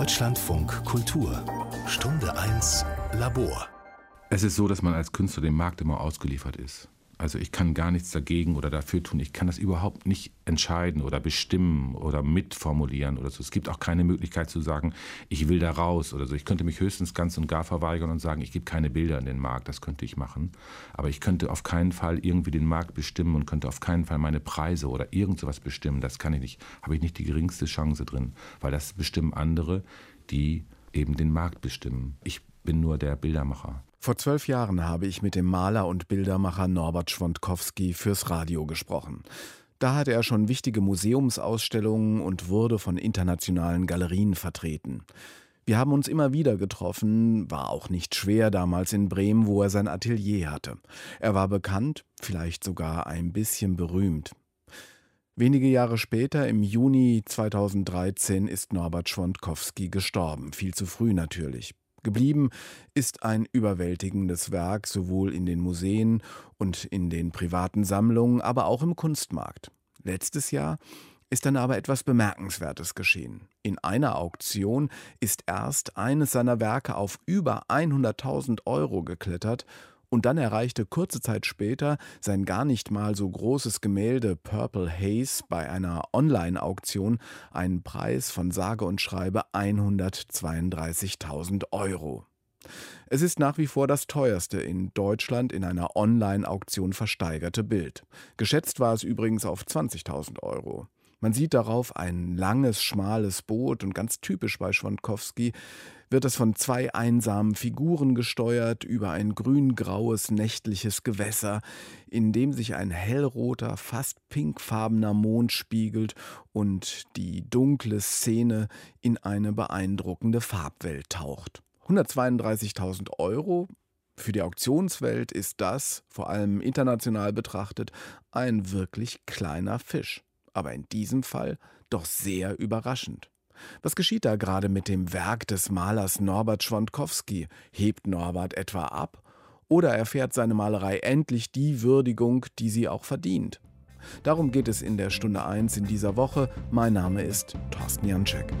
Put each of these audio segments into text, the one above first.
Deutschlandfunk Kultur Stunde 1 Labor Es ist so, dass man als Künstler dem Markt immer ausgeliefert ist. Also ich kann gar nichts dagegen oder dafür tun. Ich kann das überhaupt nicht entscheiden oder bestimmen oder mitformulieren oder so. Es gibt auch keine Möglichkeit zu sagen, ich will da raus oder so. Ich könnte mich höchstens ganz und gar verweigern und sagen, ich gebe keine Bilder in den Markt. Das könnte ich machen. Aber ich könnte auf keinen Fall irgendwie den Markt bestimmen und könnte auf keinen Fall meine Preise oder irgend sowas bestimmen. Das kann ich nicht. Habe ich nicht die geringste Chance drin, weil das bestimmen andere, die eben den Markt bestimmen. Ich bin nur der Bildermacher. Vor zwölf Jahren habe ich mit dem Maler und Bildermacher Norbert Schwondkowski fürs Radio gesprochen. Da hatte er schon wichtige Museumsausstellungen und wurde von internationalen Galerien vertreten. Wir haben uns immer wieder getroffen, war auch nicht schwer damals in Bremen, wo er sein Atelier hatte. Er war bekannt, vielleicht sogar ein bisschen berühmt. Wenige Jahre später, im Juni 2013, ist Norbert Schwondkowski gestorben, viel zu früh natürlich. Geblieben ist ein überwältigendes Werk sowohl in den Museen und in den privaten Sammlungen, aber auch im Kunstmarkt. Letztes Jahr ist dann aber etwas Bemerkenswertes geschehen. In einer Auktion ist erst eines seiner Werke auf über 100.000 Euro geklettert und dann erreichte kurze Zeit später sein gar nicht mal so großes Gemälde Purple Haze bei einer Online-Auktion einen Preis von sage und schreibe 132.000 Euro. Es ist nach wie vor das teuerste in Deutschland in einer Online-Auktion versteigerte Bild. Geschätzt war es übrigens auf 20.000 Euro. Man sieht darauf ein langes, schmales Boot und ganz typisch bei Schwankowski wird es von zwei einsamen Figuren gesteuert über ein grün-graues nächtliches Gewässer, in dem sich ein hellroter, fast pinkfarbener Mond spiegelt und die dunkle Szene in eine beeindruckende Farbwelt taucht. 132.000 Euro für die Auktionswelt ist das, vor allem international betrachtet, ein wirklich kleiner Fisch. Aber in diesem Fall doch sehr überraschend. Was geschieht da gerade mit dem Werk des Malers Norbert Schwondkowski? Hebt Norbert etwa ab? Oder erfährt seine Malerei endlich die Würdigung, die sie auch verdient? Darum geht es in der Stunde 1 in dieser Woche. Mein Name ist Thorsten Janczek.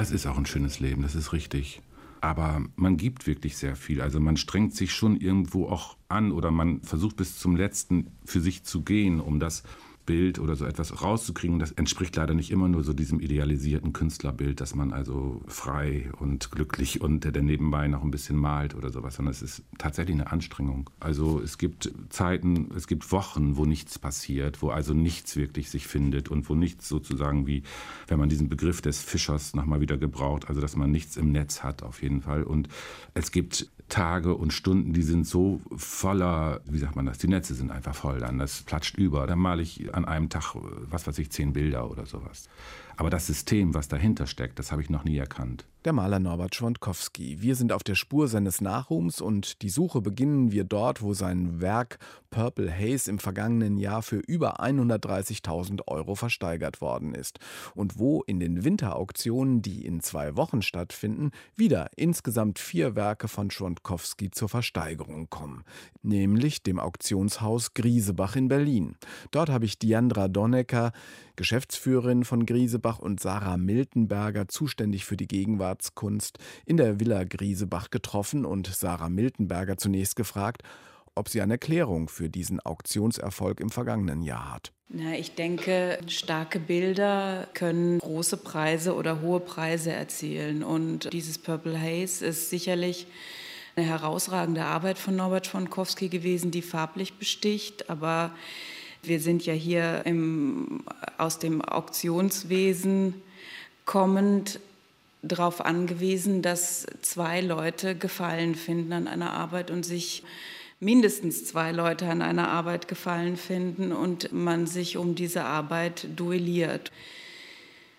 Das ist auch ein schönes Leben, das ist richtig. Aber man gibt wirklich sehr viel. Also man strengt sich schon irgendwo auch an oder man versucht bis zum letzten für sich zu gehen, um das Bild oder so etwas rauszukriegen. Das entspricht leider nicht immer nur so diesem idealisierten Künstlerbild, dass man also frei und glücklich und der nebenbei noch ein bisschen malt oder sowas, sondern es ist tatsächlich eine Anstrengung. Also es gibt Zeiten, es gibt Wochen, wo nichts passiert, wo also nichts wirklich sich findet und wo nichts sozusagen wie, wenn man diesen Begriff des Fischers nochmal wieder gebraucht, also dass man nichts im Netz hat auf jeden Fall. Und es gibt Tage und Stunden, die sind so voller, wie sagt man das, die Netze sind einfach voll dann, das platscht über. Dann male ich an einem Tag, was weiß ich, zehn Bilder oder sowas. Aber das System, was dahinter steckt, das habe ich noch nie erkannt. Der Maler Norbert Schwondkowski. Wir sind auf der Spur seines Nachruhms und die Suche beginnen wir dort, wo sein Werk Purple Haze im vergangenen Jahr für über 130.000 Euro versteigert worden ist und wo in den Winterauktionen, die in zwei Wochen stattfinden, wieder insgesamt vier Werke von Schwondkowski zur Versteigerung kommen, nämlich dem Auktionshaus Griesebach in Berlin. Dort habe ich Diandra Donnecker, Geschäftsführerin von Griesebach und Sarah Miltenberger, zuständig für die Gegenwartskunst, in der Villa Griesebach getroffen und Sarah Miltenberger zunächst gefragt, ob sie eine Erklärung für diesen Auktionserfolg im vergangenen Jahr hat. Na, ich denke, starke Bilder können große Preise oder hohe Preise erzielen. Und dieses Purple Haze ist sicherlich eine herausragende Arbeit von Norbert Schwankowski gewesen, die farblich besticht, aber wir sind ja hier im, aus dem Auktionswesen kommend darauf angewiesen, dass zwei Leute Gefallen finden an einer Arbeit und sich mindestens zwei Leute an einer Arbeit gefallen finden und man sich um diese Arbeit duelliert.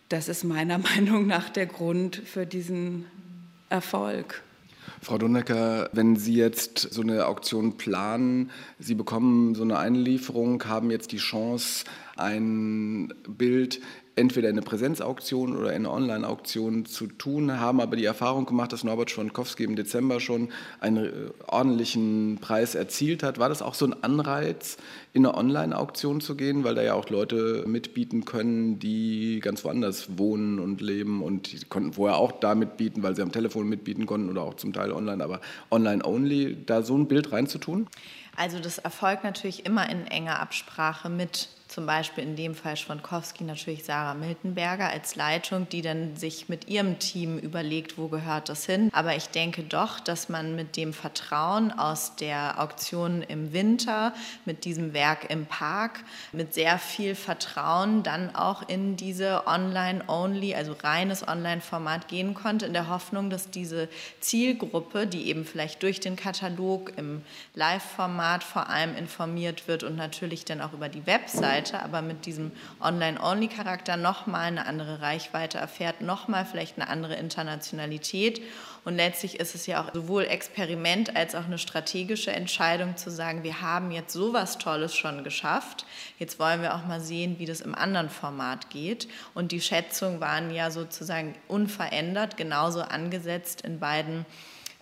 Das ist meiner Meinung nach der Grund für diesen Erfolg. Frau Dunnecker, wenn Sie jetzt so eine Auktion planen, Sie bekommen so eine Einlieferung, haben jetzt die Chance, ein Bild entweder in eine Präsenzauktion oder in eine Online-Auktion zu tun, haben aber die Erfahrung gemacht, dass Norbert Schwankowski im Dezember schon einen äh, ordentlichen Preis erzielt hat. War das auch so ein Anreiz, in eine Online-Auktion zu gehen, weil da ja auch Leute mitbieten können, die ganz woanders wohnen und leben und die konnten vorher auch da mitbieten, weil sie am Telefon mitbieten konnten oder auch zum Teil online, aber online-only, da so ein Bild reinzutun? Also das erfolgt natürlich immer in enger Absprache mit zum Beispiel in dem Fall Schwankowski natürlich Sarah Miltenberger als Leitung, die dann sich mit ihrem Team überlegt, wo gehört das hin. Aber ich denke doch, dass man mit dem Vertrauen aus der Auktion im Winter, mit diesem Werk im Park, mit sehr viel Vertrauen dann auch in diese Online-Only, also reines Online-Format gehen konnte, in der Hoffnung, dass diese Zielgruppe, die eben vielleicht durch den Katalog im Live-Format vor allem informiert wird und natürlich dann auch über die Website, Seite, aber mit diesem Online-Only-Charakter nochmal eine andere Reichweite erfährt, nochmal vielleicht eine andere Internationalität. Und letztlich ist es ja auch sowohl Experiment als auch eine strategische Entscheidung zu sagen, wir haben jetzt sowas Tolles schon geschafft. Jetzt wollen wir auch mal sehen, wie das im anderen Format geht. Und die Schätzungen waren ja sozusagen unverändert, genauso angesetzt in beiden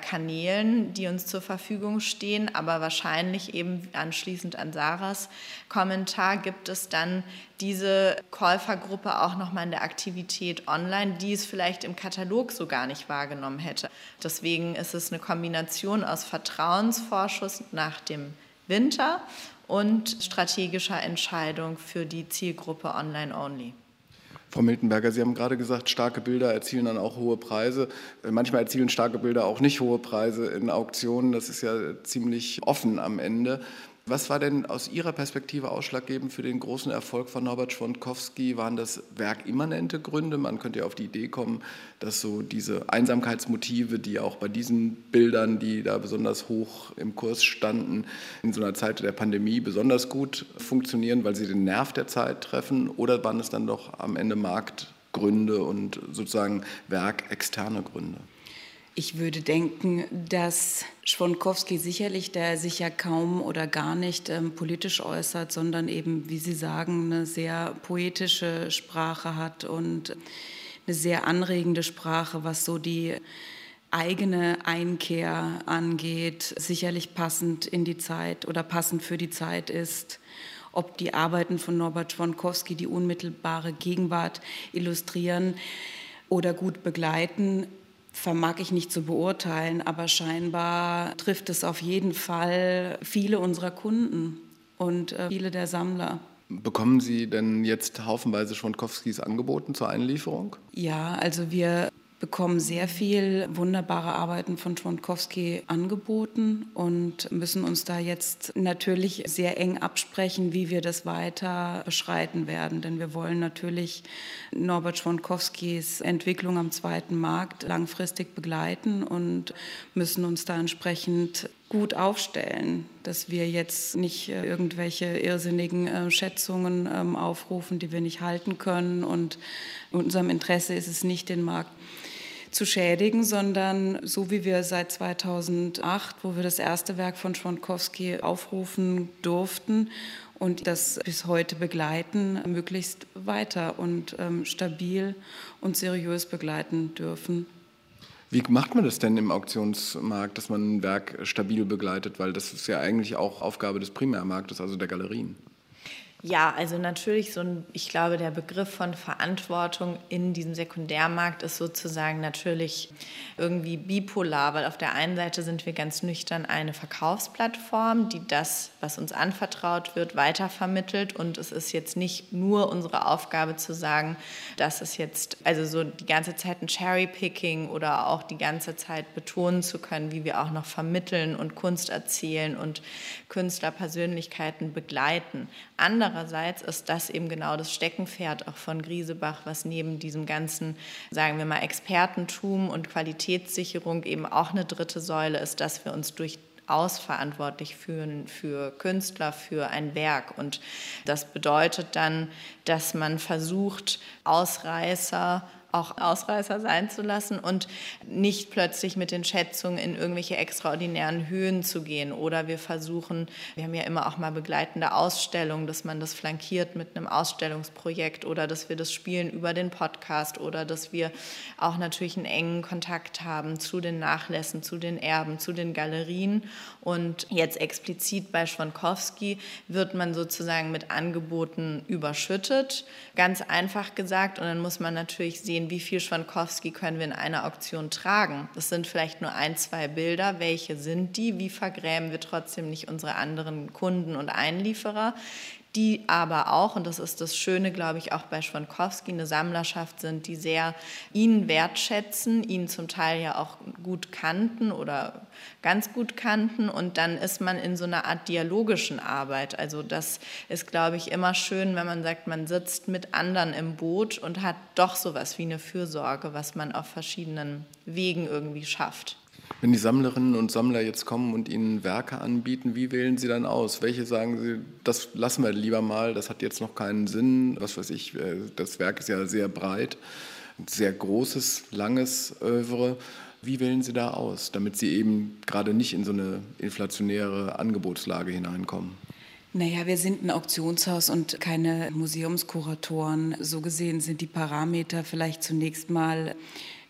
Kanälen, die uns zur Verfügung stehen, aber wahrscheinlich eben anschließend an Sarahs Kommentar gibt es dann diese Käufergruppe auch nochmal in der Aktivität online, die es vielleicht im Katalog so gar nicht wahrgenommen hätte. Deswegen ist es eine Kombination aus Vertrauensvorschuss nach dem Winter und strategischer Entscheidung für die Zielgruppe Online-Only. Frau Miltenberger, Sie haben gerade gesagt, starke Bilder erzielen dann auch hohe Preise. Äh, manchmal erzielen starke Bilder auch nicht hohe Preise in Auktionen. Das ist ja ziemlich offen am Ende. Was war denn aus Ihrer Perspektive ausschlaggebend für den großen Erfolg von Norbert Schwondkowski? Waren das werkimmanente Gründe? Man könnte ja auf die Idee kommen, dass so diese Einsamkeitsmotive, die auch bei diesen Bildern, die da besonders hoch im Kurs standen, in so einer Zeit der Pandemie besonders gut funktionieren, weil sie den Nerv der Zeit treffen? Oder waren es dann doch am Ende Marktgründe und sozusagen werkexterne Gründe? Ich würde denken, dass Schwonkowski sicherlich, der sich ja kaum oder gar nicht ähm, politisch äußert, sondern eben, wie Sie sagen, eine sehr poetische Sprache hat und eine sehr anregende Sprache, was so die eigene Einkehr angeht, sicherlich passend in die Zeit oder passend für die Zeit ist. Ob die Arbeiten von Norbert Schwonkowski die unmittelbare Gegenwart illustrieren oder gut begleiten, vermag ich nicht zu beurteilen, aber scheinbar trifft es auf jeden Fall viele unserer Kunden und äh, viele der Sammler. Bekommen Sie denn jetzt haufenweise Schwonkowskis angeboten zur Einlieferung? Ja, also wir bekommen sehr viel wunderbare Arbeiten von Schwondkowski angeboten und müssen uns da jetzt natürlich sehr eng absprechen, wie wir das weiter beschreiten werden. Denn wir wollen natürlich Norbert Schwondkowskis Entwicklung am zweiten Markt langfristig begleiten und müssen uns da entsprechend gut aufstellen, dass wir jetzt nicht äh, irgendwelche irrsinnigen äh, Schätzungen ähm, aufrufen, die wir nicht halten können. Und in unserem Interesse ist es nicht, den Markt zu schädigen, sondern so wie wir seit 2008, wo wir das erste Werk von Schwankowski aufrufen durften und das bis heute begleiten, möglichst weiter und ähm, stabil und seriös begleiten dürfen. Wie macht man das denn im Auktionsmarkt, dass man ein Werk stabil begleitet? Weil das ist ja eigentlich auch Aufgabe des Primärmarktes, also der Galerien. Ja, also natürlich so ein, ich glaube, der Begriff von Verantwortung in diesem Sekundärmarkt ist sozusagen natürlich irgendwie bipolar, weil auf der einen Seite sind wir ganz nüchtern eine Verkaufsplattform, die das, was uns anvertraut wird, weitervermittelt und es ist jetzt nicht nur unsere Aufgabe zu sagen, dass es jetzt, also so die ganze Zeit ein Cherry-Picking oder auch die ganze Zeit betonen zu können, wie wir auch noch vermitteln und Kunst erzählen und Künstlerpersönlichkeiten begleiten. Andererseits ist das eben genau das Steckenpferd auch von Griesebach, was neben diesem ganzen, sagen wir mal, Expertentum und Qualitätssicherung eben auch eine dritte Säule ist, dass wir uns durchaus verantwortlich fühlen für Künstler, für ein Werk. Und das bedeutet dann, dass man versucht, Ausreißer auch Ausreißer sein zu lassen und nicht plötzlich mit den Schätzungen in irgendwelche extraordinären Höhen zu gehen. Oder wir versuchen, wir haben ja immer auch mal begleitende Ausstellungen, dass man das flankiert mit einem Ausstellungsprojekt oder dass wir das spielen über den Podcast oder dass wir auch natürlich einen engen Kontakt haben zu den Nachlässen, zu den Erben, zu den Galerien. Und jetzt explizit bei Schwankowski wird man sozusagen mit Angeboten überschüttet, ganz einfach gesagt. Und dann muss man natürlich sehen, sehen, wie viel Schwankowski können wir in einer Auktion tragen. Das sind vielleicht nur ein, zwei Bilder. Welche sind die? Wie vergrämen wir trotzdem nicht unsere anderen Kunden und Einlieferer? Die aber auch, und das ist das Schöne, glaube ich, auch bei Schwankowski, eine Sammlerschaft sind, die sehr ihn wertschätzen, ihn zum Teil ja auch gut kannten oder ganz gut kannten. Und dann ist man in so einer Art dialogischen Arbeit. Also das ist, glaube ich, immer schön, wenn man sagt, man sitzt mit anderen im Boot und hat doch sowas wie eine Fürsorge, was man auf verschiedenen Wegen irgendwie schafft. Wenn die Sammlerinnen und Sammler jetzt kommen und Ihnen Werke anbieten, wie wählen Sie dann aus? Welche sagen Sie, das lassen wir lieber mal, das hat jetzt noch keinen Sinn, was weiß ich, äh, das Werk ist ja sehr breit, sehr großes, langes Övre. Wie wählen Sie da aus, damit Sie eben gerade nicht in so eine inflationäre Angebotslage hineinkommen? Naja, wir sind ein Auktionshaus und keine Museumskuratoren. So gesehen sind die Parameter vielleicht zunächst mal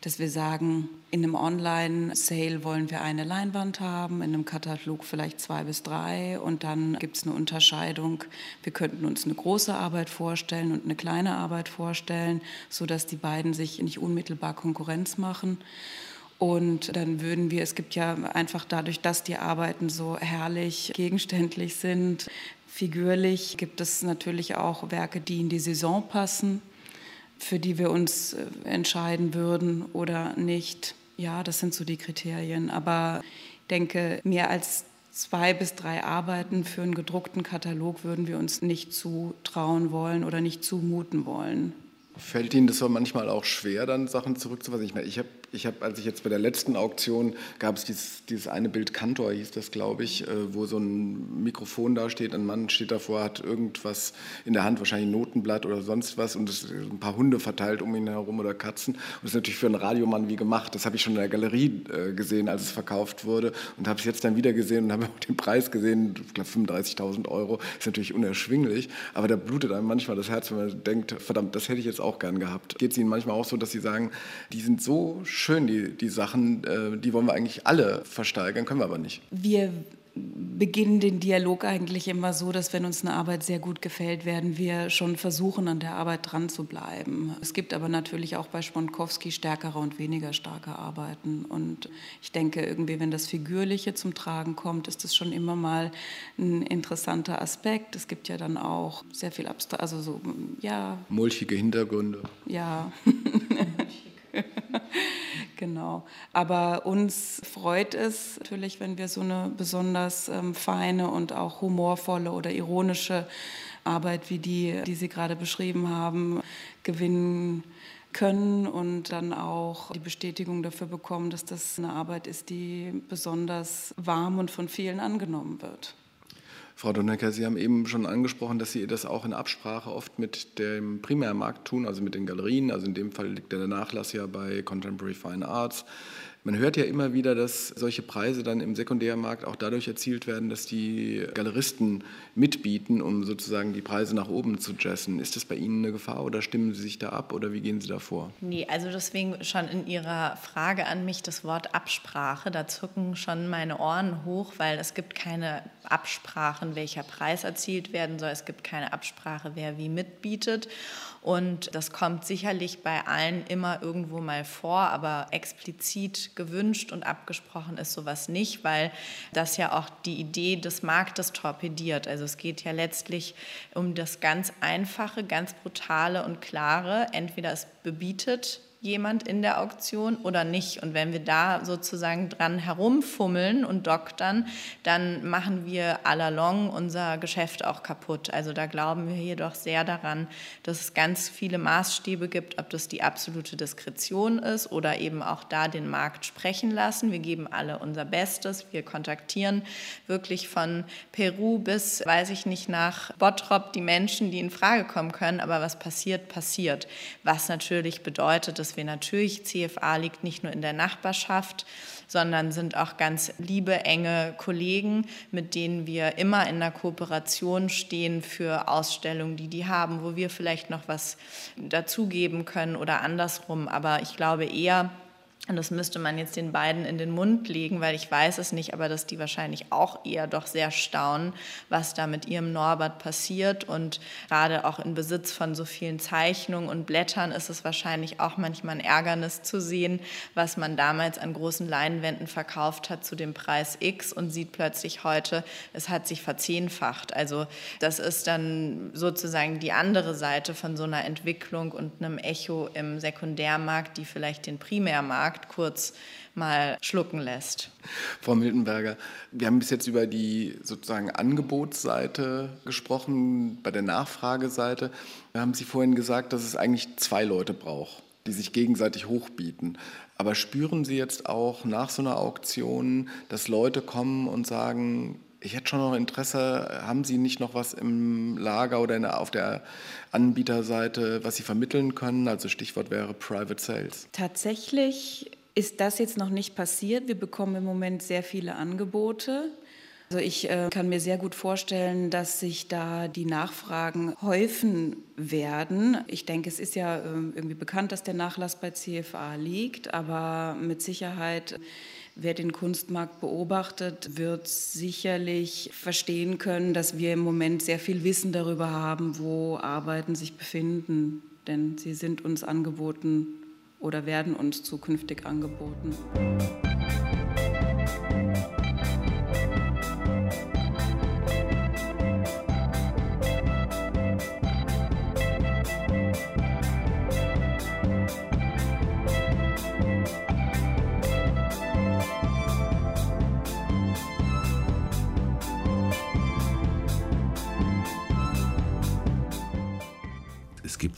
dass wir sagen, in einem Online-Sale wollen wir eine Leinwand haben, in einem Katalog vielleicht zwei bis drei und dann gibt es eine Unterscheidung. Wir könnten uns eine große Arbeit vorstellen und eine kleine Arbeit vorstellen, sodass die beiden sich nicht unmittelbar Konkurrenz machen. Und dann würden wir, es gibt ja einfach dadurch, dass die Arbeiten so herrlich gegenständlich sind, figürlich, gibt es natürlich auch Werke, die in die Saison passen für die wir uns äh, entscheiden würden oder nicht. Ja, das sind so die Kriterien. Aber ich denke, mehr als zwei bis drei Arbeiten für einen gedruckten Katalog würden wir uns nicht zutrauen wollen oder nicht zumuten wollen. Fällt Ihnen das manchmal auch schwer, dann Sachen zurückzufassen? Ich, meine, ich habe ich habe, als ich jetzt bei der letzten Auktion gab es dieses, dieses eine Bild Kantor, hieß das, glaube ich, äh, wo so ein Mikrofon da steht, ein Mann steht davor, hat irgendwas in der Hand, wahrscheinlich ein Notenblatt oder sonst was und es, ein paar Hunde verteilt um ihn herum oder Katzen. Und das ist natürlich für einen Radiomann wie gemacht. Das habe ich schon in der Galerie äh, gesehen, als es verkauft wurde und habe es jetzt dann wieder gesehen und habe auch den Preis gesehen, ich glaube 35.000 Euro. Ist natürlich unerschwinglich, aber da blutet einem manchmal das Herz, wenn man denkt, verdammt, das hätte ich jetzt auch gern gehabt. Geht es Ihnen manchmal auch so, dass Sie sagen, die sind so schön, die, die Sachen, äh, die wollen wir eigentlich alle versteigern, können wir aber nicht. Wir beginnen den Dialog eigentlich immer so, dass wenn uns eine Arbeit sehr gut gefällt, werden wir schon versuchen, an der Arbeit dran zu bleiben. Es gibt aber natürlich auch bei Sponkowski stärkere und weniger starke Arbeiten. Und ich denke, irgendwie, wenn das Figürliche zum Tragen kommt, ist das schon immer mal ein interessanter Aspekt. Es gibt ja dann auch sehr viel Abstrakt, also so, ja. Mulchige Hintergründe. Ja. Genau. Aber uns freut es natürlich, wenn wir so eine besonders ähm, feine und auch humorvolle oder ironische Arbeit wie die, die Sie gerade beschrieben haben, gewinnen können und dann auch die Bestätigung dafür bekommen, dass das eine Arbeit ist, die besonders warm und von vielen angenommen wird. Frau Donnecker, Sie haben eben schon angesprochen, dass Sie das auch in Absprache oft mit dem Primärmarkt tun, also mit den Galerien. Also in dem Fall liegt der Nachlass ja bei Contemporary Fine Arts. Man hört ja immer wieder, dass solche Preise dann im Sekundärmarkt auch dadurch erzielt werden, dass die Galeristen mitbieten, um sozusagen die Preise nach oben zu jessen. Ist das bei Ihnen eine Gefahr oder stimmen Sie sich da ab oder wie gehen Sie da vor? Nee, also deswegen schon in Ihrer Frage an mich das Wort Absprache, da zucken schon meine Ohren hoch, weil es gibt keine Absprachen, welcher Preis erzielt werden soll. Es gibt keine Absprache, wer wie mitbietet. Und das kommt sicherlich bei allen immer irgendwo mal vor, aber explizit gewünscht und abgesprochen ist sowas nicht, weil das ja auch die Idee des Marktes torpediert. Also es geht ja letztlich um das ganz Einfache, ganz Brutale und Klare. Entweder es bebietet jemand in der Auktion oder nicht. Und wenn wir da sozusagen dran herumfummeln und doktern, dann machen wir allalong unser Geschäft auch kaputt. Also da glauben wir jedoch sehr daran, dass es ganz viele Maßstäbe gibt, ob das die absolute Diskretion ist oder eben auch da den Markt sprechen lassen. Wir geben alle unser Bestes. Wir kontaktieren wirklich von Peru bis, weiß ich nicht, nach Bottrop die Menschen, die in Frage kommen können. Aber was passiert, passiert. Was natürlich bedeutet, dass dass wir natürlich, CFA liegt nicht nur in der Nachbarschaft, sondern sind auch ganz liebe, enge Kollegen, mit denen wir immer in der Kooperation stehen für Ausstellungen, die die haben, wo wir vielleicht noch was dazugeben können oder andersrum. Aber ich glaube eher, und das müsste man jetzt den beiden in den Mund legen, weil ich weiß es nicht, aber dass die wahrscheinlich auch eher doch sehr staunen, was da mit ihrem Norbert passiert. Und gerade auch in Besitz von so vielen Zeichnungen und Blättern ist es wahrscheinlich auch manchmal ein Ärgernis zu sehen, was man damals an großen Leinwänden verkauft hat zu dem Preis X und sieht plötzlich heute, es hat sich verzehnfacht. Also das ist dann sozusagen die andere Seite von so einer Entwicklung und einem Echo im Sekundärmarkt, die vielleicht den Primärmarkt Markt kurz mal schlucken lässt. Frau Miltenberger, wir haben bis jetzt über die sozusagen Angebotsseite gesprochen, bei der Nachfrageseite. Da haben Sie vorhin gesagt, dass es eigentlich zwei Leute braucht, die sich gegenseitig hochbieten. Aber spüren Sie jetzt auch nach so einer Auktion, dass Leute kommen und sagen, ich hätte schon noch Interesse, haben Sie nicht noch was im Lager oder auf der Anbieterseite, was Sie vermitteln können? Also Stichwort wäre Private Sales. Tatsächlich ist das jetzt noch nicht passiert. Wir bekommen im Moment sehr viele Angebote. Also ich äh, kann mir sehr gut vorstellen, dass sich da die Nachfragen häufen werden. Ich denke, es ist ja äh, irgendwie bekannt, dass der Nachlass bei CFA liegt, aber mit Sicherheit Wer den Kunstmarkt beobachtet, wird sicherlich verstehen können, dass wir im Moment sehr viel Wissen darüber haben, wo Arbeiten sich befinden. Denn sie sind uns angeboten oder werden uns zukünftig angeboten.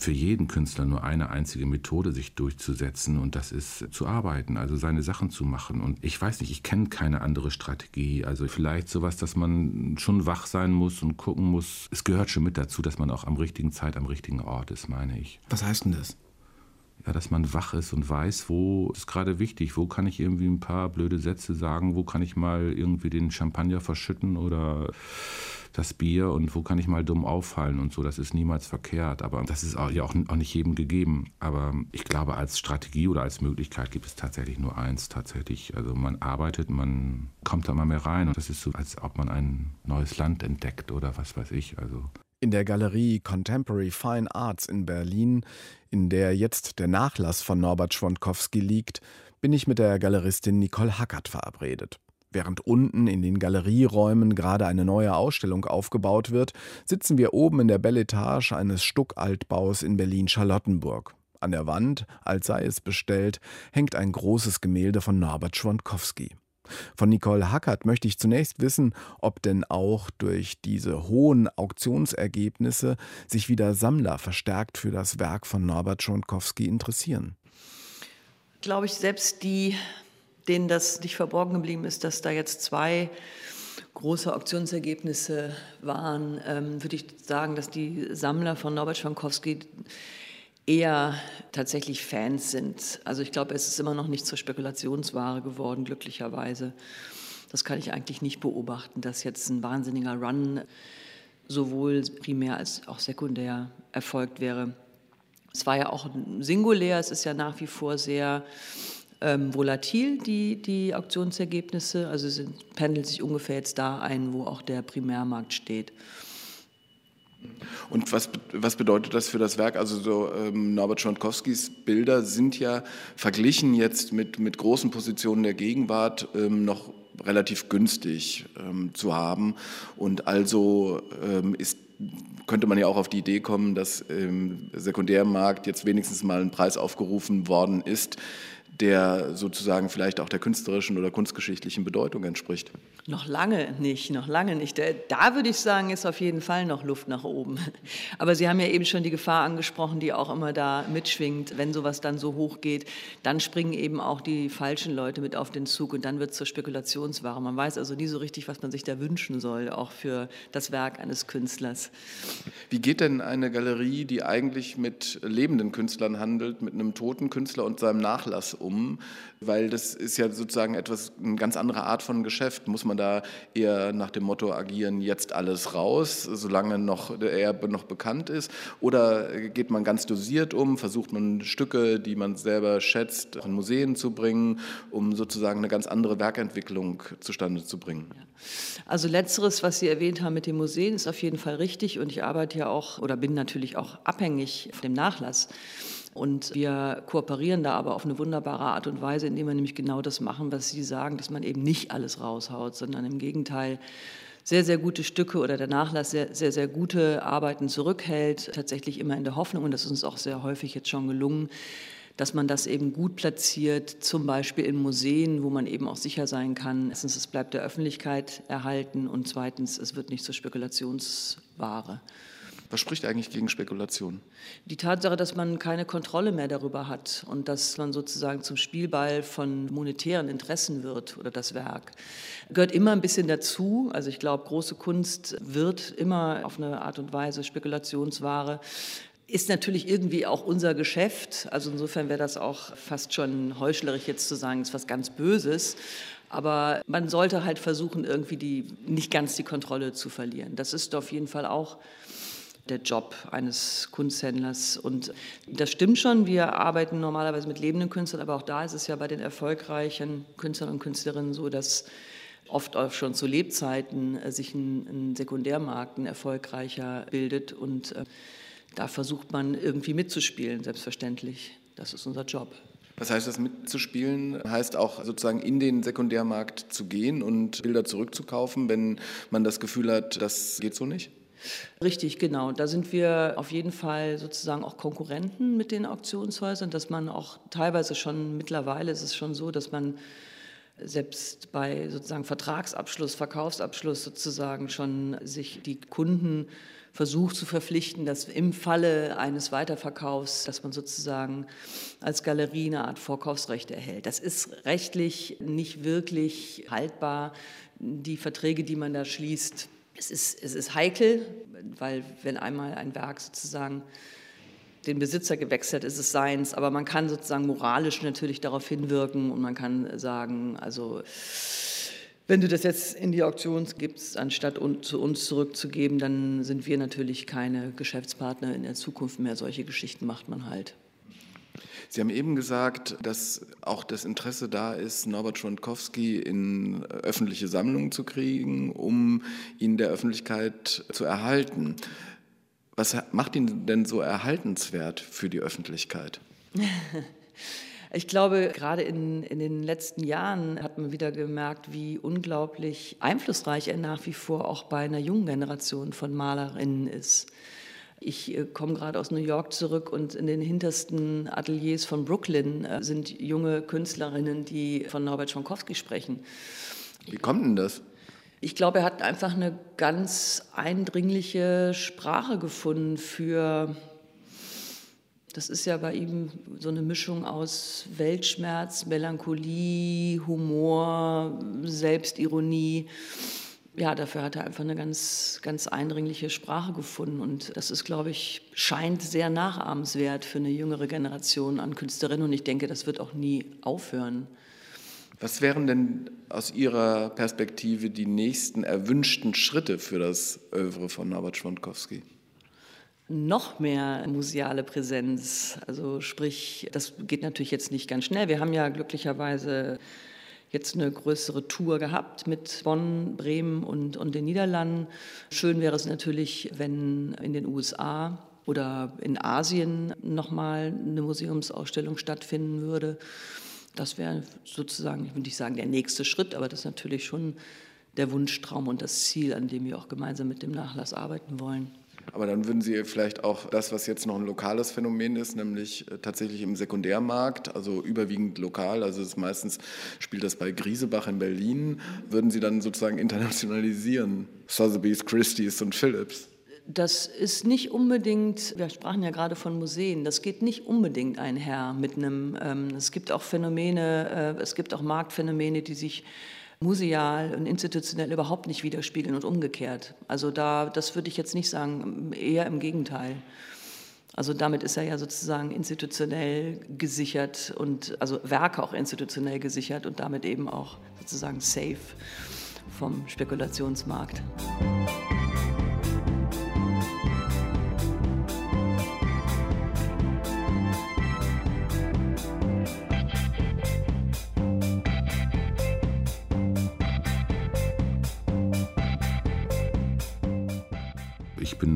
Für jeden Künstler nur eine einzige Methode, sich durchzusetzen und das ist zu arbeiten, also seine Sachen zu machen. Und ich weiß nicht, ich kenne keine andere Strategie. Also vielleicht sowas, dass man schon wach sein muss und gucken muss. Es gehört schon mit dazu, dass man auch am richtigen Zeit am richtigen Ort ist, meine ich. Was heißt denn das? Ja, dass man wach ist und weiß, wo ist gerade wichtig, wo kann ich irgendwie ein paar blöde Sätze sagen, wo kann ich mal irgendwie den Champagner verschütten oder das Bier und wo kann ich mal dumm auffallen und so. Das ist niemals verkehrt, aber das ist auch, ja auch, auch nicht jedem gegeben. Aber ich glaube, als Strategie oder als Möglichkeit gibt es tatsächlich nur eins. Tatsächlich, also man arbeitet, man kommt da mal mehr rein und das ist so, als ob man ein neues Land entdeckt oder was weiß ich. Also in der Galerie Contemporary Fine Arts in Berlin, in der jetzt der Nachlass von Norbert Schwondkowski liegt, bin ich mit der Galeristin Nicole Hackert verabredet. Während unten in den Galerieräumen gerade eine neue Ausstellung aufgebaut wird, sitzen wir oben in der Belletage eines Stuckaltbaus in Berlin-Charlottenburg. An der Wand, als sei es bestellt, hängt ein großes Gemälde von Norbert Schwondkowski. Von Nicole Hackert möchte ich zunächst wissen, ob denn auch durch diese hohen Auktionsergebnisse sich wieder Sammler verstärkt für das Werk von Norbert Schwondkowski interessieren. Glaube ich, selbst die denen das nicht verborgen geblieben ist, dass da jetzt zwei große Auktionsergebnisse waren, ähm, würde ich sagen, dass die Sammler von Norbert Schwankowski eher tatsächlich Fans sind. Also ich glaube, es ist immer noch nicht zur Spekulationsware geworden, glücklicherweise. Das kann ich eigentlich nicht beobachten, dass jetzt ein wahnsinniger Run sowohl primär als auch sekundär erfolgt wäre. Es war ja auch singulär, es ist ja nach wie vor sehr ähm, volatil, die, die Auktionsergebnisse. Also es pendelt sich ungefähr jetzt da ein, wo auch der Primärmarkt steht. Und was, was bedeutet das für das Werk? Also so ähm, Norbert Schontkowskis Bilder sind ja verglichen jetzt mit, mit großen Positionen der Gegenwart ähm, noch relativ günstig ähm, zu haben. Und also ähm, ist, könnte man ja auch auf die Idee kommen, dass im Sekundärmarkt jetzt wenigstens mal ein Preis aufgerufen worden ist, der sozusagen vielleicht auch der künstlerischen oder kunstgeschichtlichen Bedeutung entspricht? Noch lange nicht, noch lange nicht. Da würde ich sagen, ist auf jeden Fall noch Luft nach oben. Aber Sie haben ja eben schon die Gefahr angesprochen, die auch immer da mitschwingt. Wenn sowas dann so hoch geht, dann springen eben auch die falschen Leute mit auf den Zug und dann wird es zur Spekulationsware. Man weiß also nie so richtig, was man sich da wünschen soll, auch für das Werk eines Künstlers. Wie geht denn eine Galerie, die eigentlich mit lebenden Künstlern handelt, mit einem toten Künstler und seinem Nachlass um? Weil das ist ja sozusagen etwas, eine ganz andere Art von Geschäft. Muss man da eher nach dem Motto agieren, jetzt alles raus, solange noch, er noch bekannt ist? Oder geht man ganz dosiert um, versucht man Stücke, die man selber schätzt, in Museen zu bringen, um sozusagen eine ganz andere Werkentwicklung zustande zu bringen? Also letzteres, was Sie erwähnt haben mit den Museen, ist auf jeden Fall richtig und ich arbeite ja auch oder bin natürlich auch abhängig von dem Nachlass. Und wir kooperieren da aber auf eine wunderbare Art und Weise, indem wir nämlich genau das machen, was Sie sagen, dass man eben nicht alles raushaut, sondern im Gegenteil sehr, sehr gute Stücke oder der Nachlass sehr, sehr, sehr gute Arbeiten zurückhält, tatsächlich immer in der Hoffnung, und das ist uns auch sehr häufig jetzt schon gelungen, dass man das eben gut platziert, zum Beispiel in Museen, wo man eben auch sicher sein kann, erstens, es bleibt der Öffentlichkeit erhalten und zweitens, es wird nicht zur Spekulationsware. Was spricht eigentlich gegen Spekulation? Die Tatsache, dass man keine Kontrolle mehr darüber hat und dass man sozusagen zum Spielball von monetären Interessen wird oder das Werk, gehört immer ein bisschen dazu. Also ich glaube, große Kunst wird immer auf eine Art und Weise Spekulationsware ist natürlich irgendwie auch unser Geschäft. Also insofern wäre das auch fast schon heuchlerisch jetzt zu sagen, es ist was ganz Böses. Aber man sollte halt versuchen, irgendwie die, nicht ganz die Kontrolle zu verlieren. Das ist auf jeden Fall auch der Job eines Kunsthändlers. Und das stimmt schon, wir arbeiten normalerweise mit lebenden Künstlern, aber auch da ist es ja bei den erfolgreichen Künstlern und Künstlerinnen so, dass oft auch schon zu Lebzeiten äh, sich ein, ein Sekundärmarkt, ein erfolgreicher bildet. Und äh, da versucht man irgendwie mitzuspielen, selbstverständlich. Das ist unser Job. Was heißt das mitzuspielen? Heißt auch sozusagen in den Sekundärmarkt zu gehen und Bilder zurückzukaufen, wenn man das Gefühl hat, das geht so nicht? Richtig, genau. Da sind wir auf jeden Fall sozusagen auch Konkurrenten mit den Auktionshäusern, dass man auch teilweise schon mittlerweile ist es schon so, dass man selbst bei sozusagen Vertragsabschluss, Verkaufsabschluss sozusagen schon sich die Kunden versucht zu verpflichten, dass im Falle eines Weiterverkaufs, dass man sozusagen als Galerie eine Art Vorkaufsrecht erhält. Das ist rechtlich nicht wirklich haltbar. Die Verträge, die man da schließt, es ist, es ist heikel, weil wenn einmal ein Werk sozusagen den Besitzer gewechselt, ist es seins, aber man kann sozusagen moralisch natürlich darauf hinwirken und man kann sagen, also wenn du das jetzt in die Auktion gibst, anstatt zu uns zurückzugeben, dann sind wir natürlich keine Geschäftspartner in der Zukunft mehr. Solche Geschichten macht man halt. Sie haben eben gesagt, dass auch das Interesse da ist, Norbert Schwondkowski in öffentliche Sammlungen zu kriegen, um ihn der Öffentlichkeit zu erhalten. Was macht ihn denn so erhaltenswert für die Öffentlichkeit? Ich glaube, gerade in, in den letzten Jahren hat man wieder gemerkt, wie unglaublich einflussreich er nach wie vor auch bei einer jungen Generation von Malerinnen ist. Ich äh, komme gerade aus New York zurück und in den hintersten Ateliers von Brooklyn äh, sind junge Künstlerinnen, die von Norbert Schwankowski sprechen. Wie kommt denn das? Ich glaube, er hat einfach eine ganz eindringliche Sprache gefunden für, das ist ja bei ihm so eine Mischung aus Weltschmerz, Melancholie, Humor, Selbstironie ja, dafür hat er einfach eine ganz, ganz eindringliche Sprache gefunden. Und das ist, glaube ich, scheint sehr nachahmenswert für eine jüngere Generation an Künstlerinnen. Und ich denke, das wird auch nie aufhören. Was wären denn aus Ihrer Perspektive die nächsten erwünschten Schritte für das Övre von Norbert Schwondkowski? noch mehr museale Präsenz. Also sprich, das geht natürlich jetzt nicht ganz schnell. Wir haben ja glücklicherweise jetzt eine größere Tour gehabt mit Bonn, Bremen und, und den Niederlanden. Schön wäre es natürlich, wenn in den USA oder in Asien nochmal eine Museumsausstellung stattfinden würde. Das wäre sozusagen, ich würde nicht sagen der nächste Schritt, aber das ist natürlich schon der Wunschtraum und das Ziel, an dem wir auch gemeinsam mit dem Nachlass arbeiten wollen. Aber dann würden Sie vielleicht auch das, was jetzt noch ein lokales Phänomen ist, nämlich äh, tatsächlich im Sekundärmarkt, also überwiegend lokal, also ist meistens spielt das bei Griesebach in Berlin, würden Sie dann sozusagen internationalisieren? Sotheby's, Christie's und Philips. Das ist nicht unbedingt, wir sprachen ja gerade von Museen, das geht nicht unbedingt einher mit einem, ähm, es gibt auch Phänomene, äh, es gibt auch Marktphänomene, die sich museal und institutionell überhaupt nicht widerspiegeln und umgekehrt. Also da, das würde ich jetzt nicht sagen, eher im Gegenteil. Also damit ist er ja sozusagen institutionell gesichert und also Werke auch institutionell gesichert und damit eben auch sozusagen safe vom Spekulationsmarkt.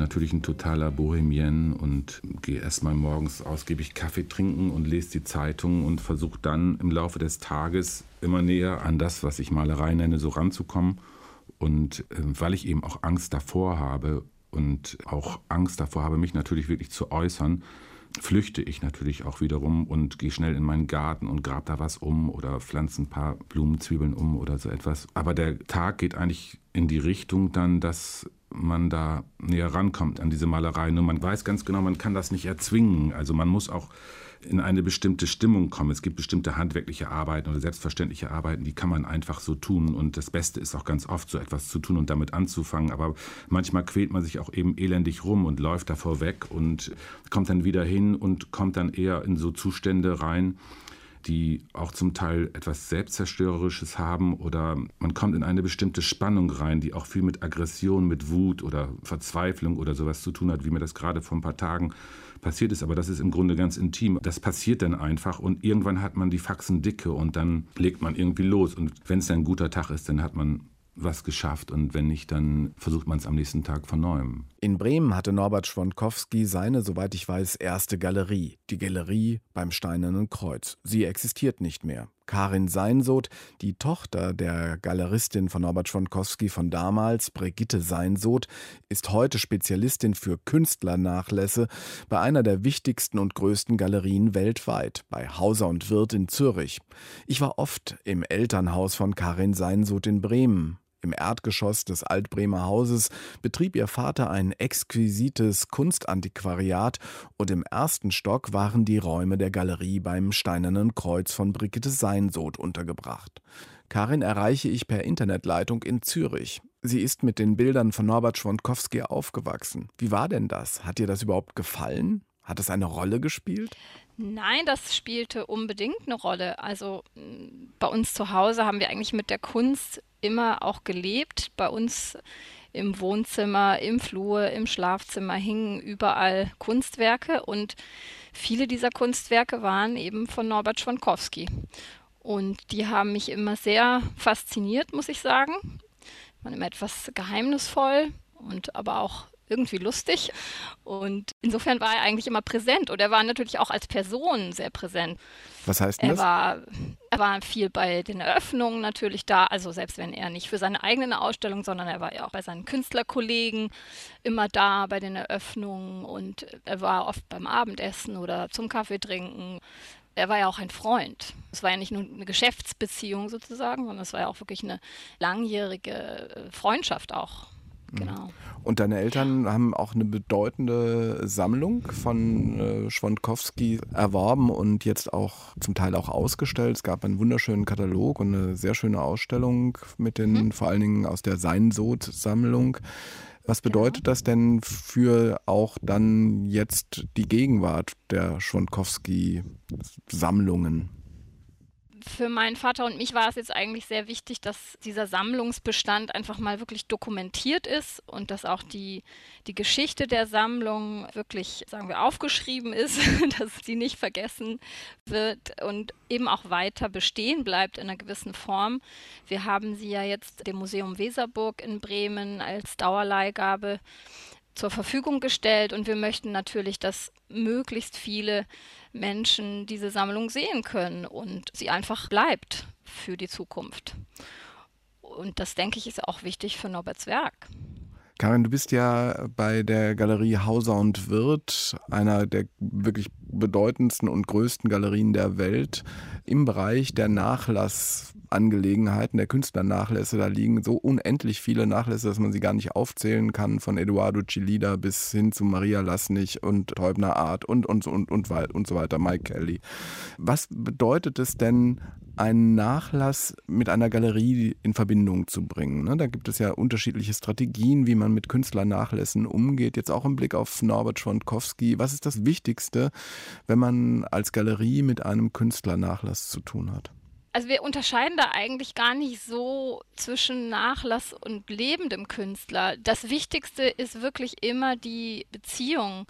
Natürlich ein totaler Bohemien und gehe erstmal morgens ausgiebig Kaffee trinken und lese die Zeitung und versuche dann im Laufe des Tages immer näher an das, was ich Malerei nenne, so ranzukommen. Und äh, weil ich eben auch Angst davor habe und auch Angst davor habe, mich natürlich wirklich zu äußern, flüchte ich natürlich auch wiederum und gehe schnell in meinen Garten und grab da was um oder pflanze ein paar Blumenzwiebeln um oder so etwas. Aber der Tag geht eigentlich in die Richtung dann, dass man da näher rankommt an diese Malerei. Nur man weiß ganz genau, man kann das nicht erzwingen. Also man muss auch in eine bestimmte Stimmung kommen. Es gibt bestimmte handwerkliche Arbeiten oder selbstverständliche Arbeiten, die kann man einfach so tun. Und das Beste ist auch ganz oft, so etwas zu tun und damit anzufangen. Aber manchmal quält man sich auch eben elendig rum und läuft davor weg und kommt dann wieder hin und kommt dann eher in so Zustände rein, die auch zum Teil etwas Selbstzerstörerisches haben oder man kommt in eine bestimmte Spannung rein, die auch viel mit Aggression, mit Wut oder Verzweiflung oder sowas zu tun hat, wie mir das gerade vor ein paar Tagen passiert ist. Aber das ist im Grunde ganz intim. Das passiert dann einfach und irgendwann hat man die Faxen dicke und dann legt man irgendwie los. Und wenn es dann ein guter Tag ist, dann hat man was geschafft und wenn nicht, dann versucht man es am nächsten Tag von neuem. In Bremen hatte Norbert Schwonkowski seine, soweit ich weiß, erste Galerie, die Galerie beim Steinernen Kreuz. Sie existiert nicht mehr. Karin Seinsoth, die Tochter der Galeristin von Norbert Schwonkowski von damals, Brigitte Seinsoth, ist heute Spezialistin für Künstlernachlässe bei einer der wichtigsten und größten Galerien weltweit, bei Hauser und Wirth in Zürich. Ich war oft im Elternhaus von Karin Seinsoth in Bremen. Im Erdgeschoss des Altbremer Hauses betrieb ihr Vater ein exquisites Kunstantiquariat und im ersten Stock waren die Räume der Galerie beim Steinernen Kreuz von Brigitte Seinsoth untergebracht. Karin erreiche ich per Internetleitung in Zürich. Sie ist mit den Bildern von Norbert Schwonkowski aufgewachsen. Wie war denn das? Hat ihr das überhaupt gefallen? Hat es eine Rolle gespielt? Nein, das spielte unbedingt eine Rolle. Also bei uns zu Hause haben wir eigentlich mit der Kunst immer auch gelebt. Bei uns im Wohnzimmer, im Flur, im Schlafzimmer hingen überall Kunstwerke und viele dieser Kunstwerke waren eben von Norbert Schwankowski. Und die haben mich immer sehr fasziniert, muss ich sagen. Waren immer etwas geheimnisvoll und aber auch irgendwie lustig. Und insofern war er eigentlich immer präsent und er war natürlich auch als Person sehr präsent. Was heißt denn er das? War, er war viel bei den Eröffnungen natürlich da, also selbst wenn er nicht für seine eigene Ausstellung, sondern er war ja auch bei seinen Künstlerkollegen immer da bei den Eröffnungen und er war oft beim Abendessen oder zum Kaffee trinken. Er war ja auch ein Freund. Es war ja nicht nur eine Geschäftsbeziehung sozusagen, sondern es war ja auch wirklich eine langjährige äh, Freundschaft auch. Genau. Und deine Eltern haben auch eine bedeutende Sammlung von äh, Schwondkowski erworben und jetzt auch zum Teil auch ausgestellt. Es gab einen wunderschönen Katalog und eine sehr schöne Ausstellung mit den, mhm. vor allen Dingen aus der Seinsod-Sammlung. Was bedeutet ja. das denn für auch dann jetzt die Gegenwart der Schwondkowski-Sammlungen? Für meinen Vater und mich war es jetzt eigentlich sehr wichtig, dass dieser Sammlungsbestand einfach mal wirklich dokumentiert ist und dass auch die, die Geschichte der Sammlung wirklich, sagen wir, aufgeschrieben ist, dass sie nicht vergessen wird und eben auch weiter bestehen bleibt in einer gewissen Form. Wir haben sie ja jetzt dem Museum Weserburg in Bremen als Dauerleihgabe zur Verfügung gestellt und wir möchten natürlich, dass möglichst viele Menschen diese Sammlung sehen können und sie einfach bleibt für die Zukunft. Und das, denke ich, ist auch wichtig für Norberts Werk. Karin, du bist ja bei der Galerie Hauser und Wirth, einer der wirklich bedeutendsten und größten Galerien der Welt, im Bereich der Nachlassangelegenheiten, der Künstlernachlässe. Da liegen so unendlich viele Nachlässe, dass man sie gar nicht aufzählen kann, von Eduardo Chilida bis hin zu Maria Lassnig und Teubner Art und, und, und, und, und so weiter, Mike Kelly. Was bedeutet es denn, einen Nachlass mit einer Galerie in Verbindung zu bringen. Ne? Da gibt es ja unterschiedliche Strategien, wie man mit Künstlernachlässen umgeht. Jetzt auch im Blick auf Norbert Schwondkowski. Was ist das Wichtigste, wenn man als Galerie mit einem Künstlernachlass zu tun hat? Also wir unterscheiden da eigentlich gar nicht so zwischen Nachlass und lebendem Künstler. Das Wichtigste ist wirklich immer die Beziehung,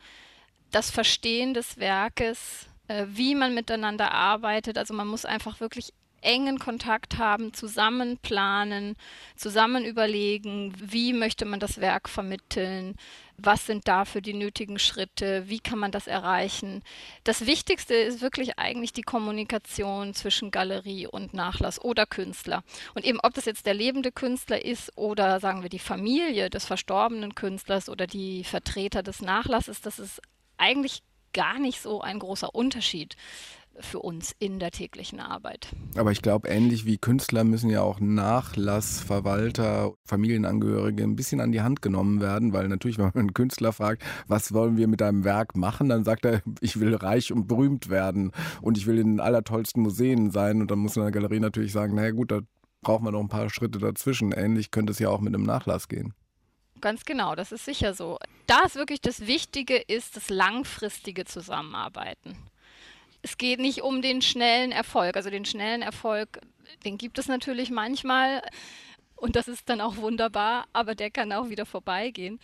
das Verstehen des Werkes, äh, wie man miteinander arbeitet. Also man muss einfach wirklich engen Kontakt haben, zusammen planen, zusammen überlegen, wie möchte man das Werk vermitteln, was sind dafür die nötigen Schritte, wie kann man das erreichen. Das Wichtigste ist wirklich eigentlich die Kommunikation zwischen Galerie und Nachlass oder Künstler. Und eben ob das jetzt der lebende Künstler ist oder sagen wir die Familie des verstorbenen Künstlers oder die Vertreter des Nachlasses, das ist eigentlich gar nicht so ein großer Unterschied für uns in der täglichen Arbeit. Aber ich glaube, ähnlich wie Künstler müssen ja auch Nachlassverwalter, Familienangehörige ein bisschen an die Hand genommen werden, weil natürlich, wenn man einen Künstler fragt, was wollen wir mit deinem Werk machen, dann sagt er, ich will reich und berühmt werden und ich will in den allertollsten Museen sein und dann muss in der Galerie natürlich sagen, naja gut, da brauchen wir noch ein paar Schritte dazwischen. Ähnlich könnte es ja auch mit einem Nachlass gehen. Ganz genau, das ist sicher so. Da ist wirklich das Wichtige ist das langfristige Zusammenarbeiten. Es geht nicht um den schnellen Erfolg. Also den schnellen Erfolg, den gibt es natürlich manchmal. Und das ist dann auch wunderbar, aber der kann auch wieder vorbeigehen.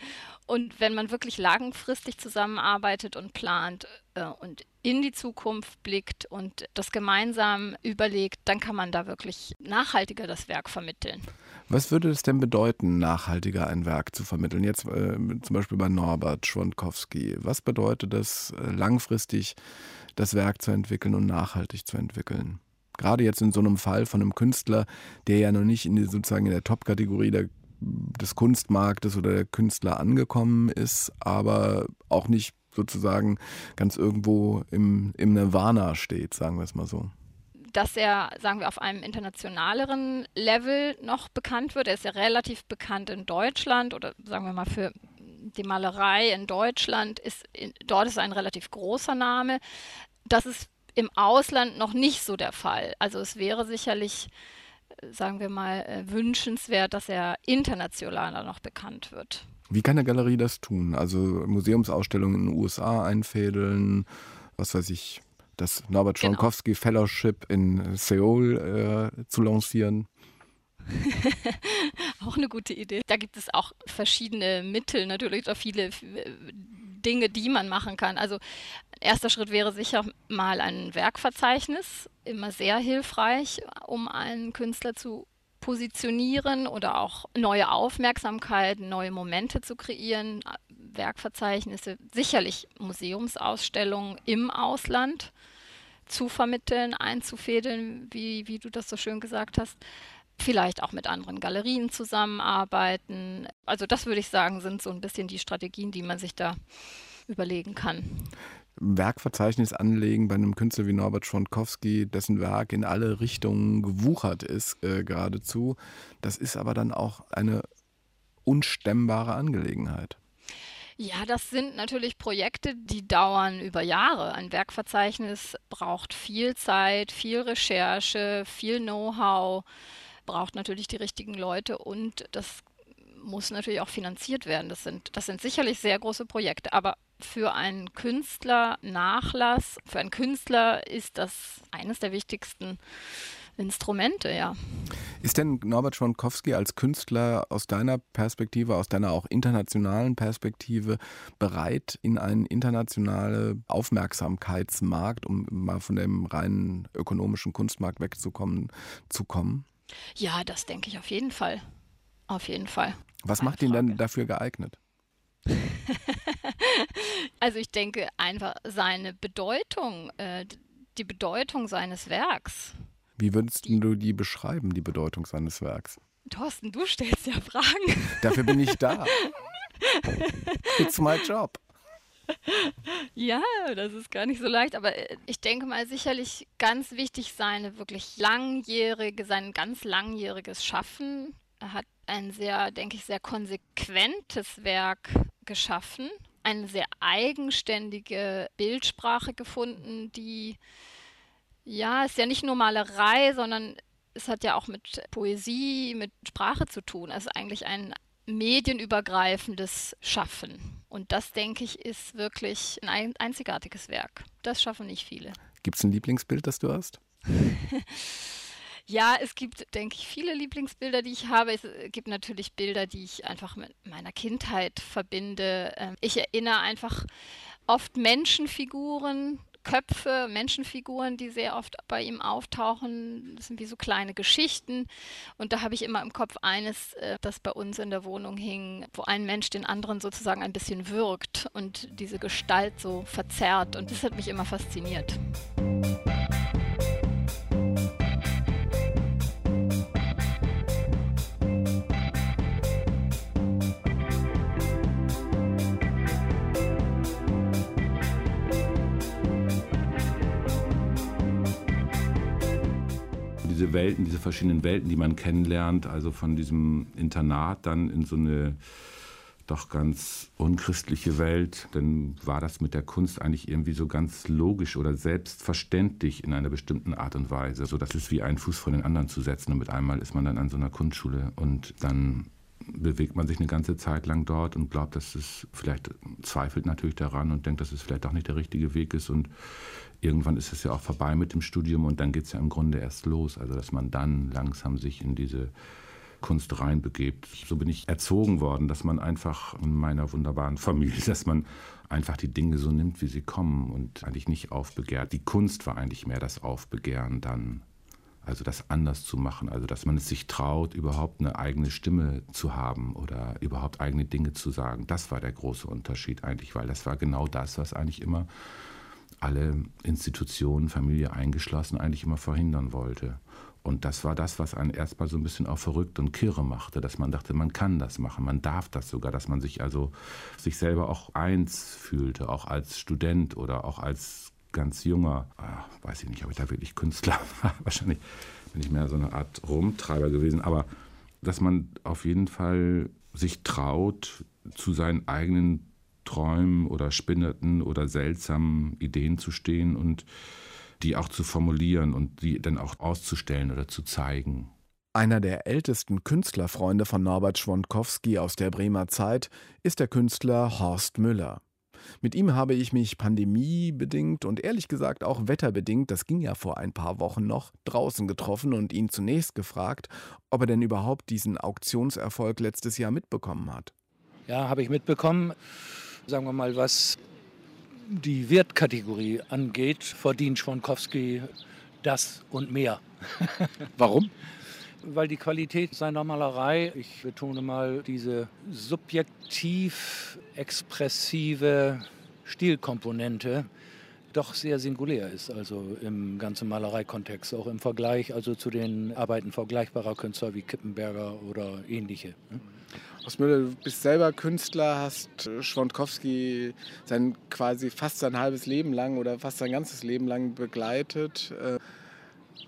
Und wenn man wirklich langfristig zusammenarbeitet und plant äh, und in die Zukunft blickt und das gemeinsam überlegt, dann kann man da wirklich nachhaltiger das Werk vermitteln. Was würde es denn bedeuten, nachhaltiger ein Werk zu vermitteln? Jetzt äh, zum Beispiel bei Norbert Schwondkowski. Was bedeutet es, äh, langfristig das Werk zu entwickeln und nachhaltig zu entwickeln? Gerade jetzt in so einem Fall von einem Künstler, der ja noch nicht in die, sozusagen in der Top-Kategorie des Kunstmarktes oder der Künstler angekommen ist, aber auch nicht sozusagen ganz irgendwo im, im Nirvana steht, sagen wir es mal so dass er, sagen wir, auf einem internationaleren Level noch bekannt wird. Er ist ja relativ bekannt in Deutschland oder sagen wir mal für die Malerei in Deutschland ist dort ist ein relativ großer Name. Das ist im Ausland noch nicht so der Fall. Also es wäre sicherlich, sagen wir mal, äh, wünschenswert, dass er internationaler noch bekannt wird. Wie kann eine Galerie das tun? Also Museumsausstellungen in den USA einfädeln, was weiß ich, das Norbert Schwankowski genau. Fellowship in Seoul äh, zu lancieren. auch eine gute Idee. Da gibt es auch verschiedene Mittel, natürlich auch viele Dinge, die man machen kann. Also erster Schritt wäre sicher mal ein Werkverzeichnis, immer sehr hilfreich, um einen Künstler zu positionieren oder auch neue Aufmerksamkeit, neue Momente zu kreieren. Werkverzeichnisse, sicherlich Museumsausstellungen im Ausland zu vermitteln, einzufädeln, wie, wie du das so schön gesagt hast. Vielleicht auch mit anderen Galerien zusammenarbeiten. Also das würde ich sagen, sind so ein bisschen die Strategien, die man sich da überlegen kann. Werkverzeichnis anlegen bei einem Künstler wie Norbert Schwondkowski, dessen Werk in alle Richtungen gewuchert ist äh, geradezu. Das ist aber dann auch eine unstemmbare Angelegenheit. Ja, das sind natürlich Projekte, die dauern über Jahre. Ein Werkverzeichnis braucht viel Zeit, viel Recherche, viel Know-how, braucht natürlich die richtigen Leute und das muss natürlich auch finanziert werden. Das sind, das sind sicherlich sehr große Projekte, aber für einen Künstler Nachlass, für einen Künstler ist das eines der wichtigsten Instrumente, ja. Ist denn Norbert Schwankowski als Künstler aus deiner Perspektive, aus deiner auch internationalen Perspektive bereit, in einen internationalen Aufmerksamkeitsmarkt, um mal von dem reinen ökonomischen Kunstmarkt wegzukommen, zu kommen? Ja, das denke ich auf jeden Fall. Auf jeden Fall. Was Keine macht ihn denn dafür geeignet? also ich denke einfach seine Bedeutung, äh, die Bedeutung seines Werks. Wie würdest du die beschreiben, die Bedeutung seines Werks? Thorsten, du stellst ja Fragen. Dafür bin ich da. It's my job. Ja, das ist gar nicht so leicht, aber äh, ich denke mal sicherlich ganz wichtig seine wirklich langjährige, sein ganz langjähriges Schaffen. Er hat ein sehr, denke ich, sehr konsequentes Werk geschaffen, eine sehr eigenständige Bildsprache gefunden, die ja, ist ja nicht nur Malerei, sondern es hat ja auch mit Poesie, mit Sprache zu tun. Es ist eigentlich ein medienübergreifendes Schaffen. Und das, denke ich, ist wirklich ein einzigartiges Werk. Das schaffen nicht viele. Gibt es ein Lieblingsbild, das du hast? ja, es gibt, denke ich, viele Lieblingsbilder, die ich habe. Es gibt natürlich Bilder, die ich einfach mit meiner Kindheit verbinde. Ähm, ich erinnere einfach oft Menschenfiguren Köpfe, Menschenfiguren, die sehr oft bei ihm auftauchen. Das sind wie so kleine Geschichten. Und da habe ich immer im Kopf eines, äh, das bei uns in der Wohnung hing, wo ein Mensch den anderen sozusagen ein bisschen wirkt und diese Gestalt so verzerrt. Und das hat mich immer fasziniert. Welten, diese verschiedenen Welten, die man kennenlernt, also von diesem Internat dann in so eine doch ganz unchristliche Welt, dann war das mit der Kunst eigentlich irgendwie so ganz logisch oder selbstverständlich in einer bestimmten Art und Weise. So, das ist wie einen Fuß vor den anderen zu setzen und mit einmal ist man dann an so einer Kunstschule und dann bewegt man sich eine ganze Zeit lang dort und glaubt, dass es vielleicht zweifelt natürlich daran und denkt, dass es vielleicht auch nicht der richtige Weg ist und irgendwann ist es ja auch vorbei mit dem Studium und dann geht es ja im Grunde erst los. Also dass man dann langsam sich in diese Kunst reinbegebt. So bin ich erzogen worden, dass man einfach in meiner wunderbaren Familie, dass man einfach die Dinge so nimmt, wie sie kommen und eigentlich nicht aufbegehrt. Die Kunst war eigentlich mehr das Aufbegehren dann. Also das anders zu machen, also dass man es sich traut, überhaupt eine eigene Stimme zu haben oder überhaupt eigene Dinge zu sagen. Das war der große Unterschied eigentlich, weil das war genau das, was eigentlich immer alle Institutionen, Familie eingeschlossen, eigentlich immer verhindern wollte. Und das war das, was einen erstmal so ein bisschen auch verrückt und kirre machte, dass man dachte, man kann das machen, man darf das sogar, dass man sich also sich selber auch eins fühlte, auch als Student oder auch als ganz junger, ach, weiß ich nicht, ob ich da wirklich Künstler war, wahrscheinlich bin ich mehr so eine Art Rumtreiber gewesen, aber dass man auf jeden Fall sich traut, zu seinen eigenen Träumen oder spinnerten oder seltsamen Ideen zu stehen und die auch zu formulieren und die dann auch auszustellen oder zu zeigen. Einer der ältesten Künstlerfreunde von Norbert Schwondkowski aus der Bremer Zeit ist der Künstler Horst Müller. Mit ihm habe ich mich pandemiebedingt und ehrlich gesagt auch wetterbedingt, das ging ja vor ein paar Wochen noch, draußen getroffen und ihn zunächst gefragt, ob er denn überhaupt diesen Auktionserfolg letztes Jahr mitbekommen hat. Ja, habe ich mitbekommen sagen wir mal, was die Wertkategorie angeht, verdient Schwonkowski das und mehr. Warum? Weil die Qualität seiner Malerei, ich betone mal diese subjektiv expressive Stilkomponente, doch sehr singulär ist, also im ganzen Malereikontext, auch im Vergleich also zu den Arbeiten vergleichbarer Künstler wie Kippenberger oder ähnliche. Ne? Osmüller, du bist selber Künstler, hast äh, Schwondkowski sein quasi fast sein halbes Leben lang oder fast sein ganzes Leben lang begleitet. Äh,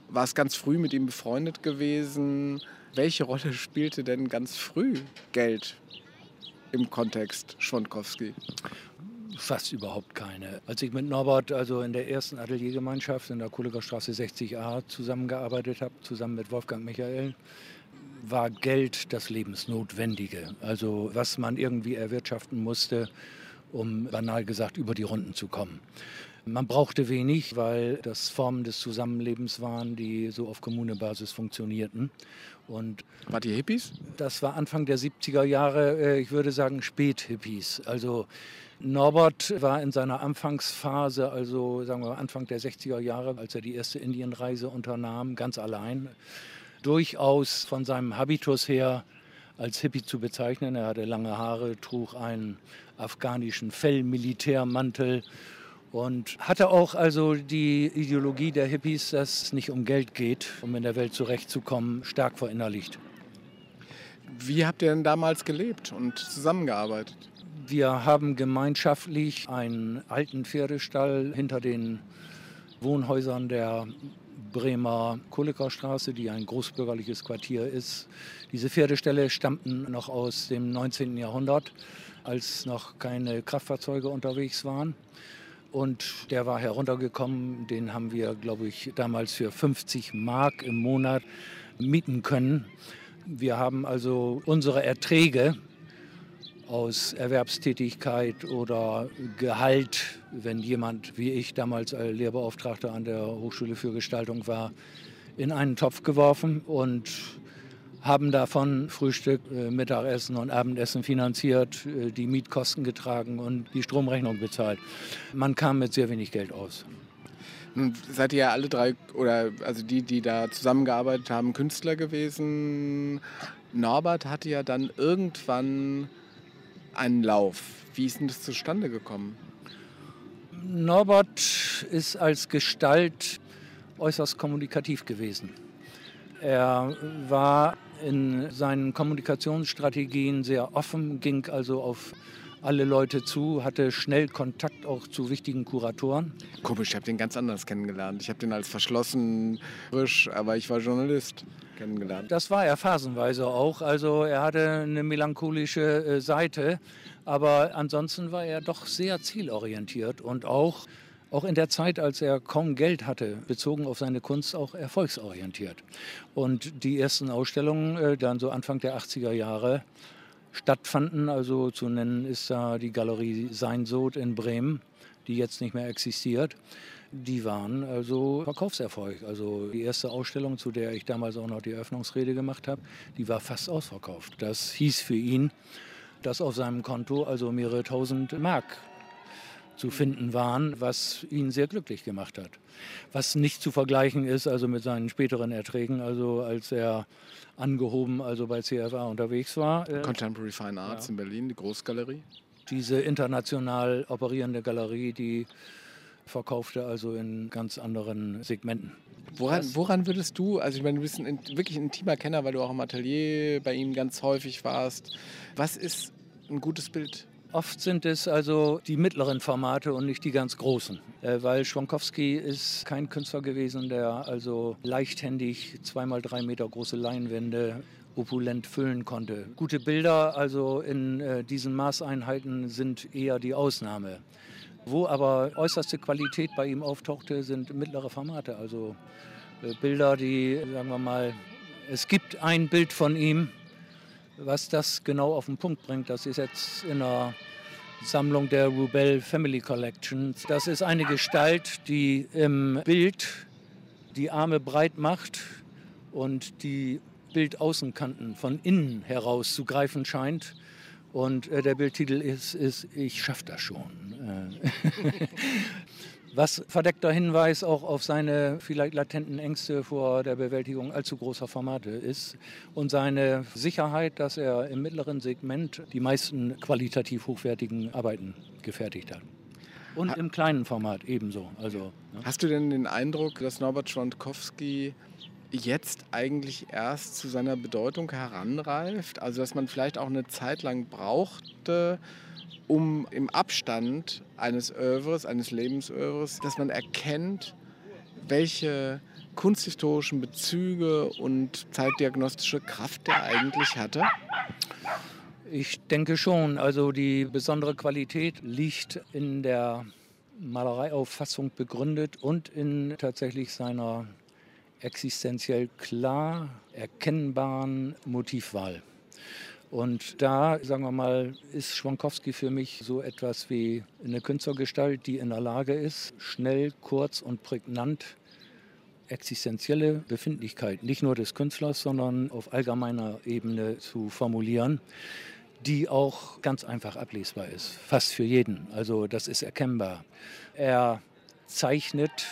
warst ganz früh mit ihm befreundet gewesen. Welche Rolle spielte denn ganz früh Geld im Kontext Schwondkowski? Fast überhaupt keine. Als ich mit Norbert also in der ersten Ateliergemeinschaft in der Kohleger Straße 60a zusammengearbeitet habe, zusammen mit Wolfgang Michael, war Geld das Lebensnotwendige. Also was man irgendwie erwirtschaften musste, um banal gesagt über die Runden zu kommen. Man brauchte wenig, weil das Formen des Zusammenlebens waren, die so auf Kommunebasis funktionierten. Und war die Hippies? Das war Anfang der 70er Jahre, äh, ich würde sagen Späthippies. Also Norbert war in seiner Anfangsphase, also sagen wir Anfang der 60er Jahre, als er die erste Indienreise unternahm, ganz allein durchaus von seinem Habitus her als Hippie zu bezeichnen. Er hatte lange Haare, trug einen afghanischen Fellmilitärmantel und hatte auch also die Ideologie der Hippies, dass es nicht um Geld geht, um in der Welt zurechtzukommen, stark verinnerlicht. Wie habt ihr denn damals gelebt und zusammengearbeitet? Wir haben gemeinschaftlich einen alten Pferdestall hinter den Wohnhäusern der Bremer Kohlekorstraße, die ein großbürgerliches Quartier ist. Diese Pferdeställe stammten noch aus dem 19. Jahrhundert, als noch keine Kraftfahrzeuge unterwegs waren. Und der war heruntergekommen, den haben wir, glaube ich, damals für 50 Mark im Monat mieten können. Wir haben also unsere Erträge aus Erwerbstätigkeit oder Gehalt, wenn jemand wie ich damals als Lehrbeauftragter an der Hochschule für Gestaltung war, in einen Topf geworfen und haben davon Frühstück, äh, Mittagessen und Abendessen finanziert, äh, die Mietkosten getragen und die Stromrechnung bezahlt. Man kam mit sehr wenig Geld aus. Nun seid ihr ja alle drei, oder also die, die da zusammengearbeitet haben, Künstler gewesen. Norbert hatte ja dann irgendwann einen Lauf. Wie ist denn das zustande gekommen? Norbert ist als Gestalt äußerst kommunikativ gewesen. Er war in seinen Kommunikationsstrategien sehr offen, ging also auf alle Leute zu, hatte schnell Kontakt auch zu wichtigen Kuratoren. Komisch, ich habe den ganz anders kennengelernt. Ich habe den als verschlossen, frisch, aber ich war Journalist kennengelernt. Das war er phasenweise auch. Also er hatte eine melancholische äh, Seite, aber ansonsten war er doch sehr zielorientiert und auch auch in der Zeit, als er kaum Geld hatte, bezogen auf seine Kunst, auch erfolgsorientiert. Und die ersten Ausstellungen, äh, dann so Anfang der 80er Jahre, stattfanden. Also zu nennen ist da die Galerie Seinsod in Bremen, die jetzt nicht mehr existiert. Die waren also Verkaufserfolg. Also die erste Ausstellung, zu der ich damals auch noch die Eröffnungsrede gemacht habe, die war fast ausverkauft. Das hieß für ihn, dass auf seinem Konto also mehrere tausend Mark zu finden waren, was ihn sehr glücklich gemacht hat. Was nicht zu vergleichen ist also mit seinen späteren Erträgen, also als er angehoben also bei CFA unterwegs war. Äh, Contemporary Fine Arts ja. in Berlin, die Großgalerie. Diese international operierende Galerie, die verkaufte also in ganz anderen Segmenten. Woran, woran, würdest du, also ich meine, du bist ein, wirklich ein intimer Kenner, weil du auch im Atelier bei ihm ganz häufig warst. Was ist ein gutes Bild Oft sind es also die mittleren Formate und nicht die ganz großen, äh, weil Schwankowski ist kein Künstler gewesen, der also leichthändig zweimal drei Meter große Leinwände opulent füllen konnte. Gute Bilder also in äh, diesen Maßeinheiten sind eher die Ausnahme. Wo aber äußerste Qualität bei ihm auftauchte, sind mittlere Formate, also äh, Bilder, die, sagen wir mal, es gibt ein Bild von ihm, was das genau auf den Punkt bringt, das ist jetzt in einer Sammlung der Rubel Family Collection. Das ist eine Gestalt, die im Bild die Arme breit macht und die Bildaußenkanten von innen heraus zu greifen scheint. Und äh, der Bildtitel ist, ist Ich schaff das schon. Äh, Was verdeckter Hinweis auch auf seine vielleicht latenten Ängste vor der Bewältigung allzu großer Formate ist und seine Sicherheit, dass er im mittleren Segment die meisten qualitativ hochwertigen Arbeiten gefertigt hat. Und ha im kleinen Format ebenso. Also, ne? Hast du denn den Eindruck, dass Norbert Schwantkowski jetzt eigentlich erst zu seiner Bedeutung heranreift? Also dass man vielleicht auch eine Zeit lang brauchte, um im Abstand eines Övres, eines Lebensövres, dass man erkennt, welche kunsthistorischen Bezüge und zeitdiagnostische Kraft der eigentlich hatte? Ich denke schon. Also die besondere Qualität liegt in der Malereiauffassung begründet und in tatsächlich seiner existenziell klar erkennbaren Motivwahl. Und da, sagen wir mal, ist Schwankowski für mich so etwas wie eine Künstlergestalt, die in der Lage ist, schnell, kurz und prägnant existenzielle Befindlichkeit, nicht nur des Künstlers, sondern auf allgemeiner Ebene zu formulieren, die auch ganz einfach ablesbar ist, fast für jeden. Also das ist erkennbar. Er zeichnet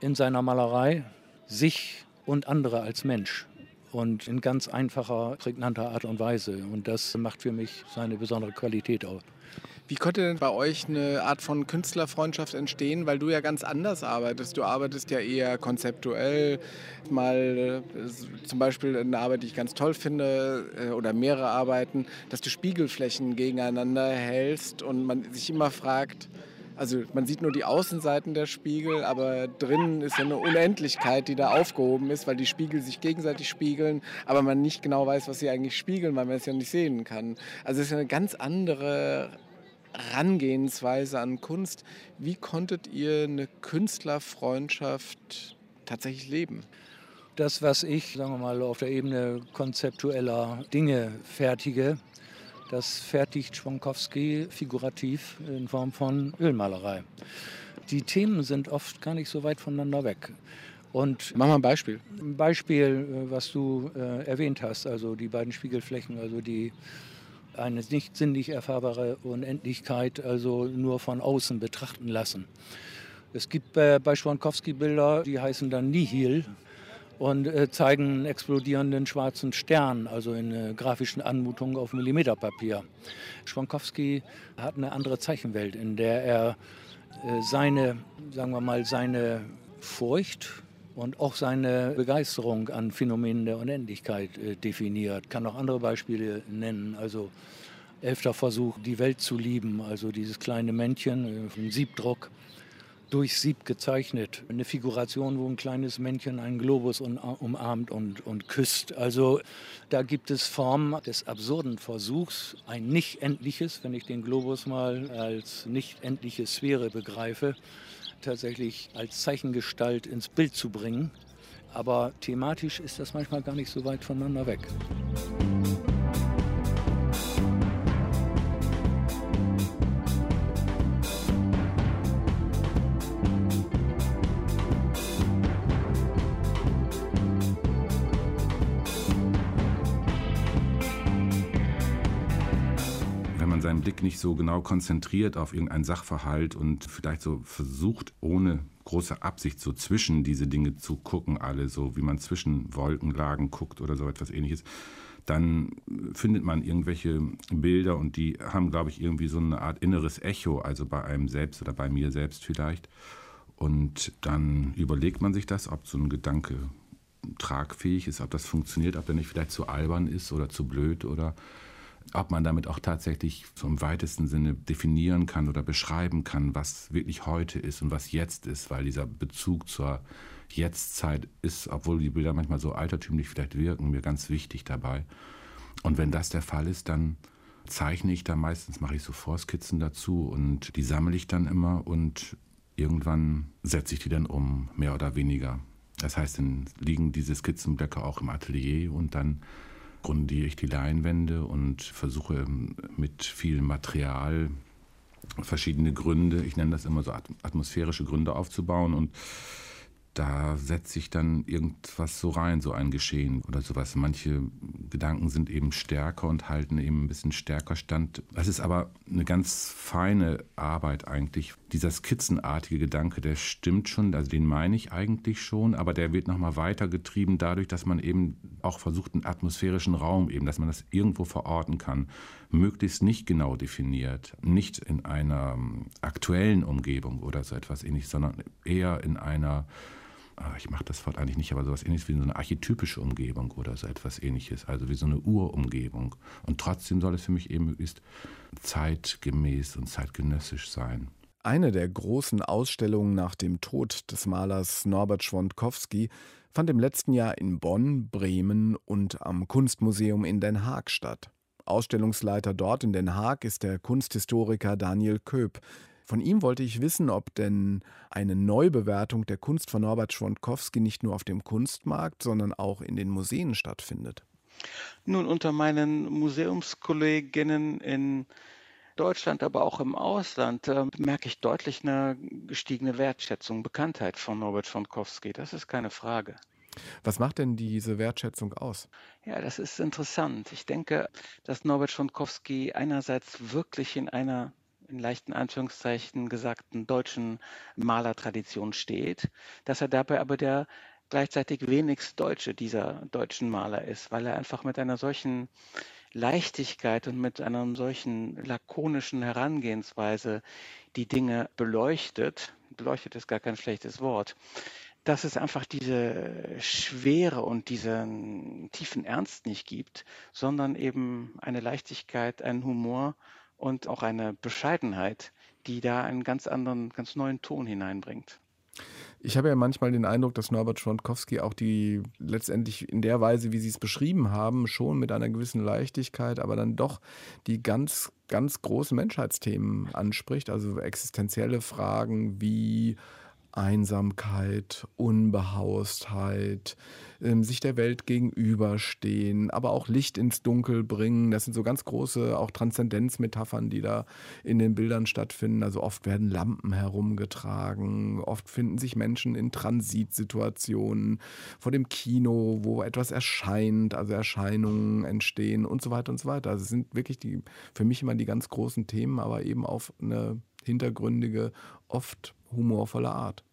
in seiner Malerei sich und andere als Mensch und in ganz einfacher, prägnanter Art und Weise. Und das macht für mich seine besondere Qualität aus. Wie konnte denn bei euch eine Art von Künstlerfreundschaft entstehen? Weil du ja ganz anders arbeitest. Du arbeitest ja eher konzeptuell. Mal äh, zum Beispiel eine Arbeit, die ich ganz toll finde, äh, oder mehrere Arbeiten, dass du Spiegelflächen gegeneinander hältst und man sich immer fragt, also man sieht nur die Außenseiten der Spiegel, aber drinnen ist ja eine Unendlichkeit, die da aufgehoben ist, weil die Spiegel sich gegenseitig spiegeln, aber man nicht genau weiß, was sie eigentlich spiegeln, weil man es ja nicht sehen kann. Also es ist eine ganz andere Herangehensweise an Kunst. Wie konntet ihr eine Künstlerfreundschaft tatsächlich leben? Das, was ich, sagen wir mal, auf der Ebene konzeptueller Dinge fertige, das fertigt Schwankowski figurativ in Form von Ölmalerei. Die Themen sind oft gar nicht so weit voneinander weg. Und Mach mal ein Beispiel. Ein Beispiel, äh, was du äh, erwähnt hast, also die beiden Spiegelflächen, also die eine nicht sinnlich erfahrbare Unendlichkeit also nur von außen betrachten lassen. Es gibt äh, bei Schwankowski Bilder, die heißen dann Nihil und äh, zeigen einen explodierenden schwarzen Stern, also in äh, grafischen Anmutungen auf Millimeterpapier. Schwankowski hat eine andere Zeichenwelt, in der er äh, seine, sagen wir mal, seine Furcht und auch seine Begeisterung an Phänomenen der Unendlichkeit äh, definiert. Kann auch andere Beispiele nennen. Also elfter Versuch, die Welt zu lieben, also dieses kleine Männchen äh, vom Siebdruck durch Sieb gezeichnet. Eine Figuration, wo ein kleines Männchen einen Globus umarmt und, und küsst. Also da gibt es Formen des absurden Versuchs, ein nicht endliches, wenn ich den Globus mal als nicht endliche Sphäre begreife, tatsächlich als Zeichengestalt ins Bild zu bringen. Aber thematisch ist das manchmal gar nicht so weit voneinander weg. Blick nicht so genau konzentriert auf irgendeinen Sachverhalt und vielleicht so versucht, ohne große Absicht so zwischen diese Dinge zu gucken, alle so wie man zwischen Wolkenlagen guckt oder so etwas ähnliches, dann findet man irgendwelche Bilder und die haben, glaube ich, irgendwie so eine Art inneres Echo, also bei einem selbst oder bei mir selbst vielleicht. Und dann überlegt man sich das, ob so ein Gedanke tragfähig ist, ob das funktioniert, ob der nicht vielleicht zu albern ist oder zu blöd oder ob man damit auch tatsächlich so im weitesten Sinne definieren kann oder beschreiben kann, was wirklich heute ist und was jetzt ist, weil dieser Bezug zur Jetztzeit ist, obwohl die Bilder manchmal so altertümlich vielleicht wirken, mir ganz wichtig dabei. Und wenn das der Fall ist, dann zeichne ich da meistens, mache ich so Vorskizzen dazu und die sammle ich dann immer und irgendwann setze ich die dann um, mehr oder weniger. Das heißt, dann liegen diese Skizzenblöcke auch im Atelier und dann grundiere ich die Leinwände und versuche mit viel Material verschiedene Gründe, ich nenne das immer so atmosphärische Gründe aufzubauen und da setze ich dann irgendwas so rein, so ein Geschehen oder sowas. Manche Gedanken sind eben stärker und halten eben ein bisschen stärker stand. Das ist aber eine ganz feine Arbeit eigentlich. Dieser skizzenartige Gedanke, der stimmt schon, also den meine ich eigentlich schon, aber der wird nochmal weitergetrieben dadurch, dass man eben auch versucht, einen atmosphärischen Raum eben, dass man das irgendwo verorten kann, möglichst nicht genau definiert, nicht in einer ähm, aktuellen Umgebung oder so etwas ähnliches, sondern eher in einer ich mache das Wort eigentlich nicht, aber sowas ähnliches wie so eine archetypische Umgebung oder so etwas ähnliches, also wie so eine Urumgebung. Und trotzdem soll es für mich eben möglichst zeitgemäß und zeitgenössisch sein. Eine der großen Ausstellungen nach dem Tod des Malers Norbert Schwondkowski fand im letzten Jahr in Bonn, Bremen und am Kunstmuseum in Den Haag statt. Ausstellungsleiter dort in Den Haag ist der Kunsthistoriker Daniel Köp, von ihm wollte ich wissen, ob denn eine Neubewertung der Kunst von Norbert Schwondkowski nicht nur auf dem Kunstmarkt, sondern auch in den Museen stattfindet. Nun, unter meinen Museumskolleginnen in Deutschland, aber auch im Ausland, äh, merke ich deutlich eine gestiegene Wertschätzung, Bekanntheit von Norbert Schwondkowski. Das ist keine Frage. Was macht denn diese Wertschätzung aus? Ja, das ist interessant. Ich denke, dass Norbert Schwondkowski einerseits wirklich in einer in leichten Anführungszeichen gesagten deutschen Malertradition steht, dass er dabei aber der gleichzeitig wenigst Deutsche dieser deutschen Maler ist, weil er einfach mit einer solchen Leichtigkeit und mit einer solchen lakonischen Herangehensweise die Dinge beleuchtet. Beleuchtet ist gar kein schlechtes Wort. Dass es einfach diese Schwere und diesen tiefen Ernst nicht gibt, sondern eben eine Leichtigkeit, einen Humor und auch eine Bescheidenheit, die da einen ganz anderen, ganz neuen Ton hineinbringt. Ich habe ja manchmal den Eindruck, dass Norbert Schwantkowski auch die letztendlich in der Weise, wie Sie es beschrieben haben, schon mit einer gewissen Leichtigkeit, aber dann doch die ganz, ganz großen Menschheitsthemen anspricht, also existenzielle Fragen wie Einsamkeit, Unbehaustheit, ähm, sich der Welt gegenüberstehen, aber auch Licht ins Dunkel bringen. Das sind so ganz große auch Transzendenzmetaphern, die da in den Bildern stattfinden. Also oft werden Lampen herumgetragen, oft finden sich Menschen in Transitsituationen vor dem Kino, wo etwas erscheint, also Erscheinungen entstehen und so weiter und so weiter. Also es sind wirklich die für mich immer die ganz großen Themen, aber eben auf eine hintergründige, oft humorvolle Art.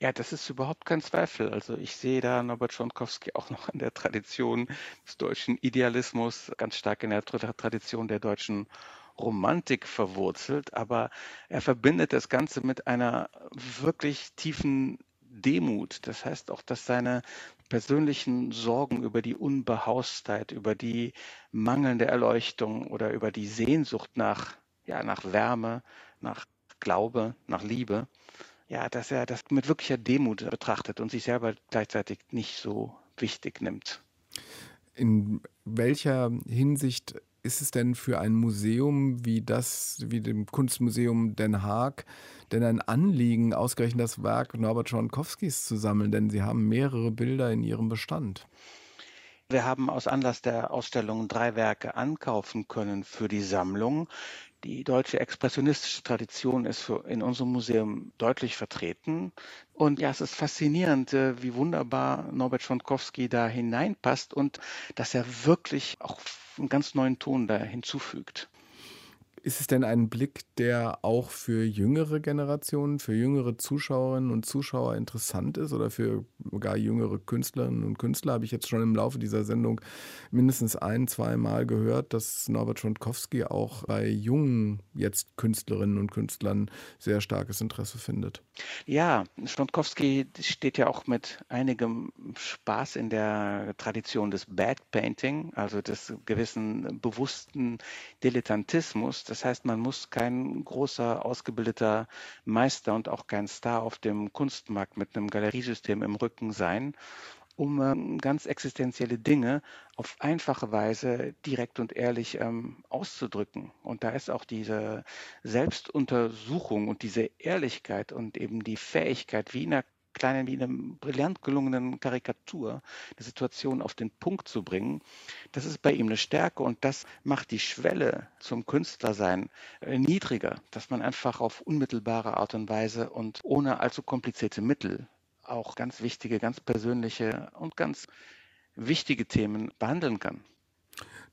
Ja, das ist überhaupt kein Zweifel. Also ich sehe da Norbert Schonkowski auch noch in der Tradition des deutschen Idealismus, ganz stark in der Tradition der deutschen Romantik verwurzelt, aber er verbindet das Ganze mit einer wirklich tiefen Demut. Das heißt auch, dass seine persönlichen Sorgen über die Unbehaustheit, über die mangelnde Erleuchtung oder über die Sehnsucht nach, ja, nach Wärme, nach Glaube, nach Liebe, ja, dass er das mit wirklicher Demut betrachtet und sich selber gleichzeitig nicht so wichtig nimmt. In welcher Hinsicht ist es denn für ein Museum wie das, wie dem Kunstmuseum Den Haag, denn ein Anliegen, ausgerechnet das Werk Norbert Schwankowskis zu sammeln? Denn Sie haben mehrere Bilder in Ihrem Bestand. Wir haben aus Anlass der Ausstellung drei Werke ankaufen können für die Sammlung. Die deutsche expressionistische Tradition ist in unserem Museum deutlich vertreten. Und ja, es ist faszinierend, äh, wie wunderbar Norbert Schwankowski da hineinpasst und dass er wirklich auch einen ganz neuen Ton da hinzufügt. Ist es denn ein Blick, der auch für jüngere Generationen, für jüngere Zuschauerinnen und Zuschauer interessant ist oder für gar jüngere Künstlerinnen und Künstler? Habe ich jetzt schon im Laufe dieser Sendung mindestens ein, zwei Mal gehört, dass Norbert Schontkowski auch bei jungen jetzt Künstlerinnen und Künstlern sehr starkes Interesse findet. Ja, Schontkowski steht ja auch mit einigem Spaß in der Tradition des Bad Painting, also des gewissen bewussten Dilettantismus. Das heißt, man muss kein großer, ausgebildeter Meister und auch kein Star auf dem Kunstmarkt mit einem Galeriesystem im Rücken sein, um ähm, ganz existenzielle Dinge auf einfache Weise direkt und ehrlich ähm, auszudrücken. Und da ist auch diese Selbstuntersuchung und diese Ehrlichkeit und eben die Fähigkeit, wie in einer kleinen, wie einer brillant gelungenen Karikatur die Situation auf den Punkt zu bringen, das ist bei ihm eine Stärke und das macht die Schwelle zum Künstlersein äh, niedriger, dass man einfach auf unmittelbare Art und Weise und ohne allzu komplizierte Mittel auch ganz wichtige, ganz persönliche und ganz wichtige Themen behandeln kann.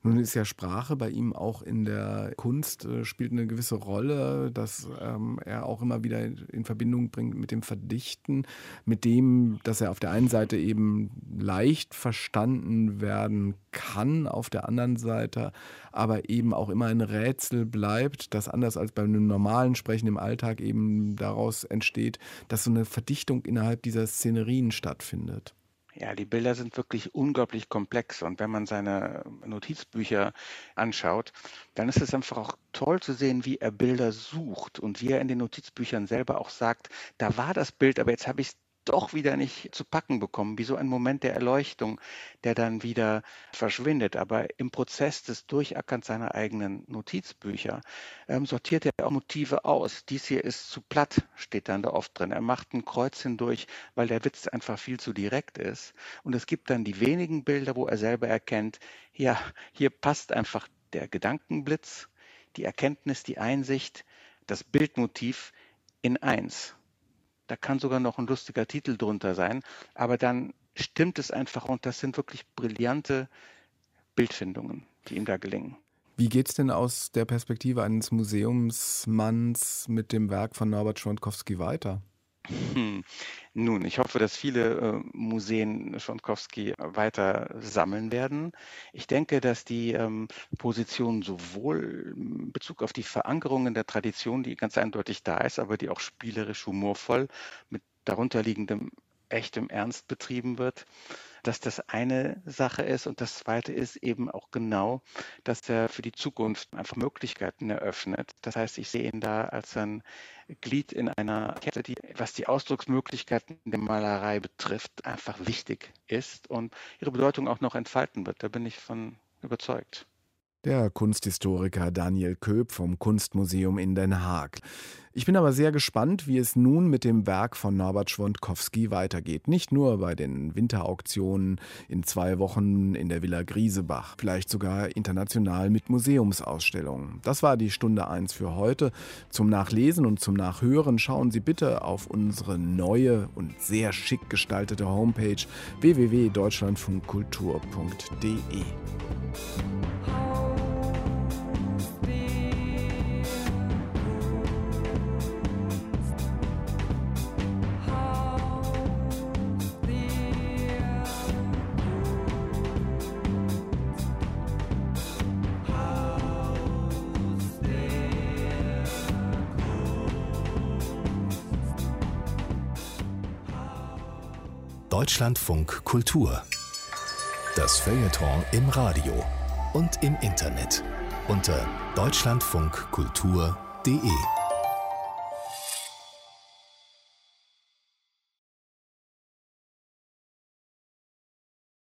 Nun ist ja Sprache bei ihm auch in der Kunst, äh, spielt eine gewisse Rolle, dass ähm, er auch immer wieder in Verbindung bringt mit dem Verdichten, mit dem, dass er auf der einen Seite eben leicht verstanden werden kann, auf der anderen Seite aber eben auch immer ein Rätsel bleibt, das anders als bei einem normalen Sprechen im Alltag eben daraus entsteht, dass so eine Verdichtung innerhalb dieser Szenerien stattfindet. Ja, die Bilder sind wirklich unglaublich komplex. Und wenn man seine Notizbücher anschaut, dann ist es einfach auch toll zu sehen, wie er Bilder sucht und wie er in den Notizbüchern selber auch sagt, da war das Bild, aber jetzt habe ich es doch wieder nicht zu packen bekommen, wie so ein Moment der Erleuchtung, der dann wieder verschwindet. Aber im Prozess des Durchackerns seiner eigenen Notizbücher ähm, sortiert er auch Motive aus. Dies hier ist zu platt, steht dann da oft drin. Er macht ein Kreuz hindurch, weil der Witz einfach viel zu direkt ist. Und es gibt dann die wenigen Bilder, wo er selber erkennt, ja, hier passt einfach der Gedankenblitz, die Erkenntnis, die Einsicht, das Bildmotiv in eins. Da kann sogar noch ein lustiger Titel drunter sein, aber dann stimmt es einfach und das sind wirklich brillante Bildfindungen, die ihm da gelingen. Wie geht es denn aus der Perspektive eines Museumsmanns mit dem Werk von Norbert Schwantkowski weiter? Hm. Nun, ich hoffe, dass viele äh, Museen Schontkowski weiter sammeln werden. Ich denke, dass die ähm, Position sowohl in Bezug auf die Verankerung in der Tradition, die ganz eindeutig da ist, aber die auch spielerisch humorvoll mit darunterliegendem echtem Ernst betrieben wird, dass das eine Sache ist und das zweite ist eben auch genau, dass er für die Zukunft einfach Möglichkeiten eröffnet. Das heißt, ich sehe ihn da als ein Glied in einer Kette, die, was die Ausdrucksmöglichkeiten der Malerei betrifft, einfach wichtig ist und ihre Bedeutung auch noch entfalten wird. Da bin ich von überzeugt. Der Kunsthistoriker Daniel Köp vom Kunstmuseum in Den Haag. Ich bin aber sehr gespannt, wie es nun mit dem Werk von Norbert Schwondkowski weitergeht. Nicht nur bei den Winterauktionen in zwei Wochen in der Villa Griesebach, vielleicht sogar international mit Museumsausstellungen. Das war die Stunde 1 für heute. Zum Nachlesen und zum Nachhören schauen Sie bitte auf unsere neue und sehr schick gestaltete Homepage www.deutschlandfunkkultur.de. Deutschlandfunk Kultur. Das Feuilleton im Radio und im Internet unter deutschlandfunkkultur.de.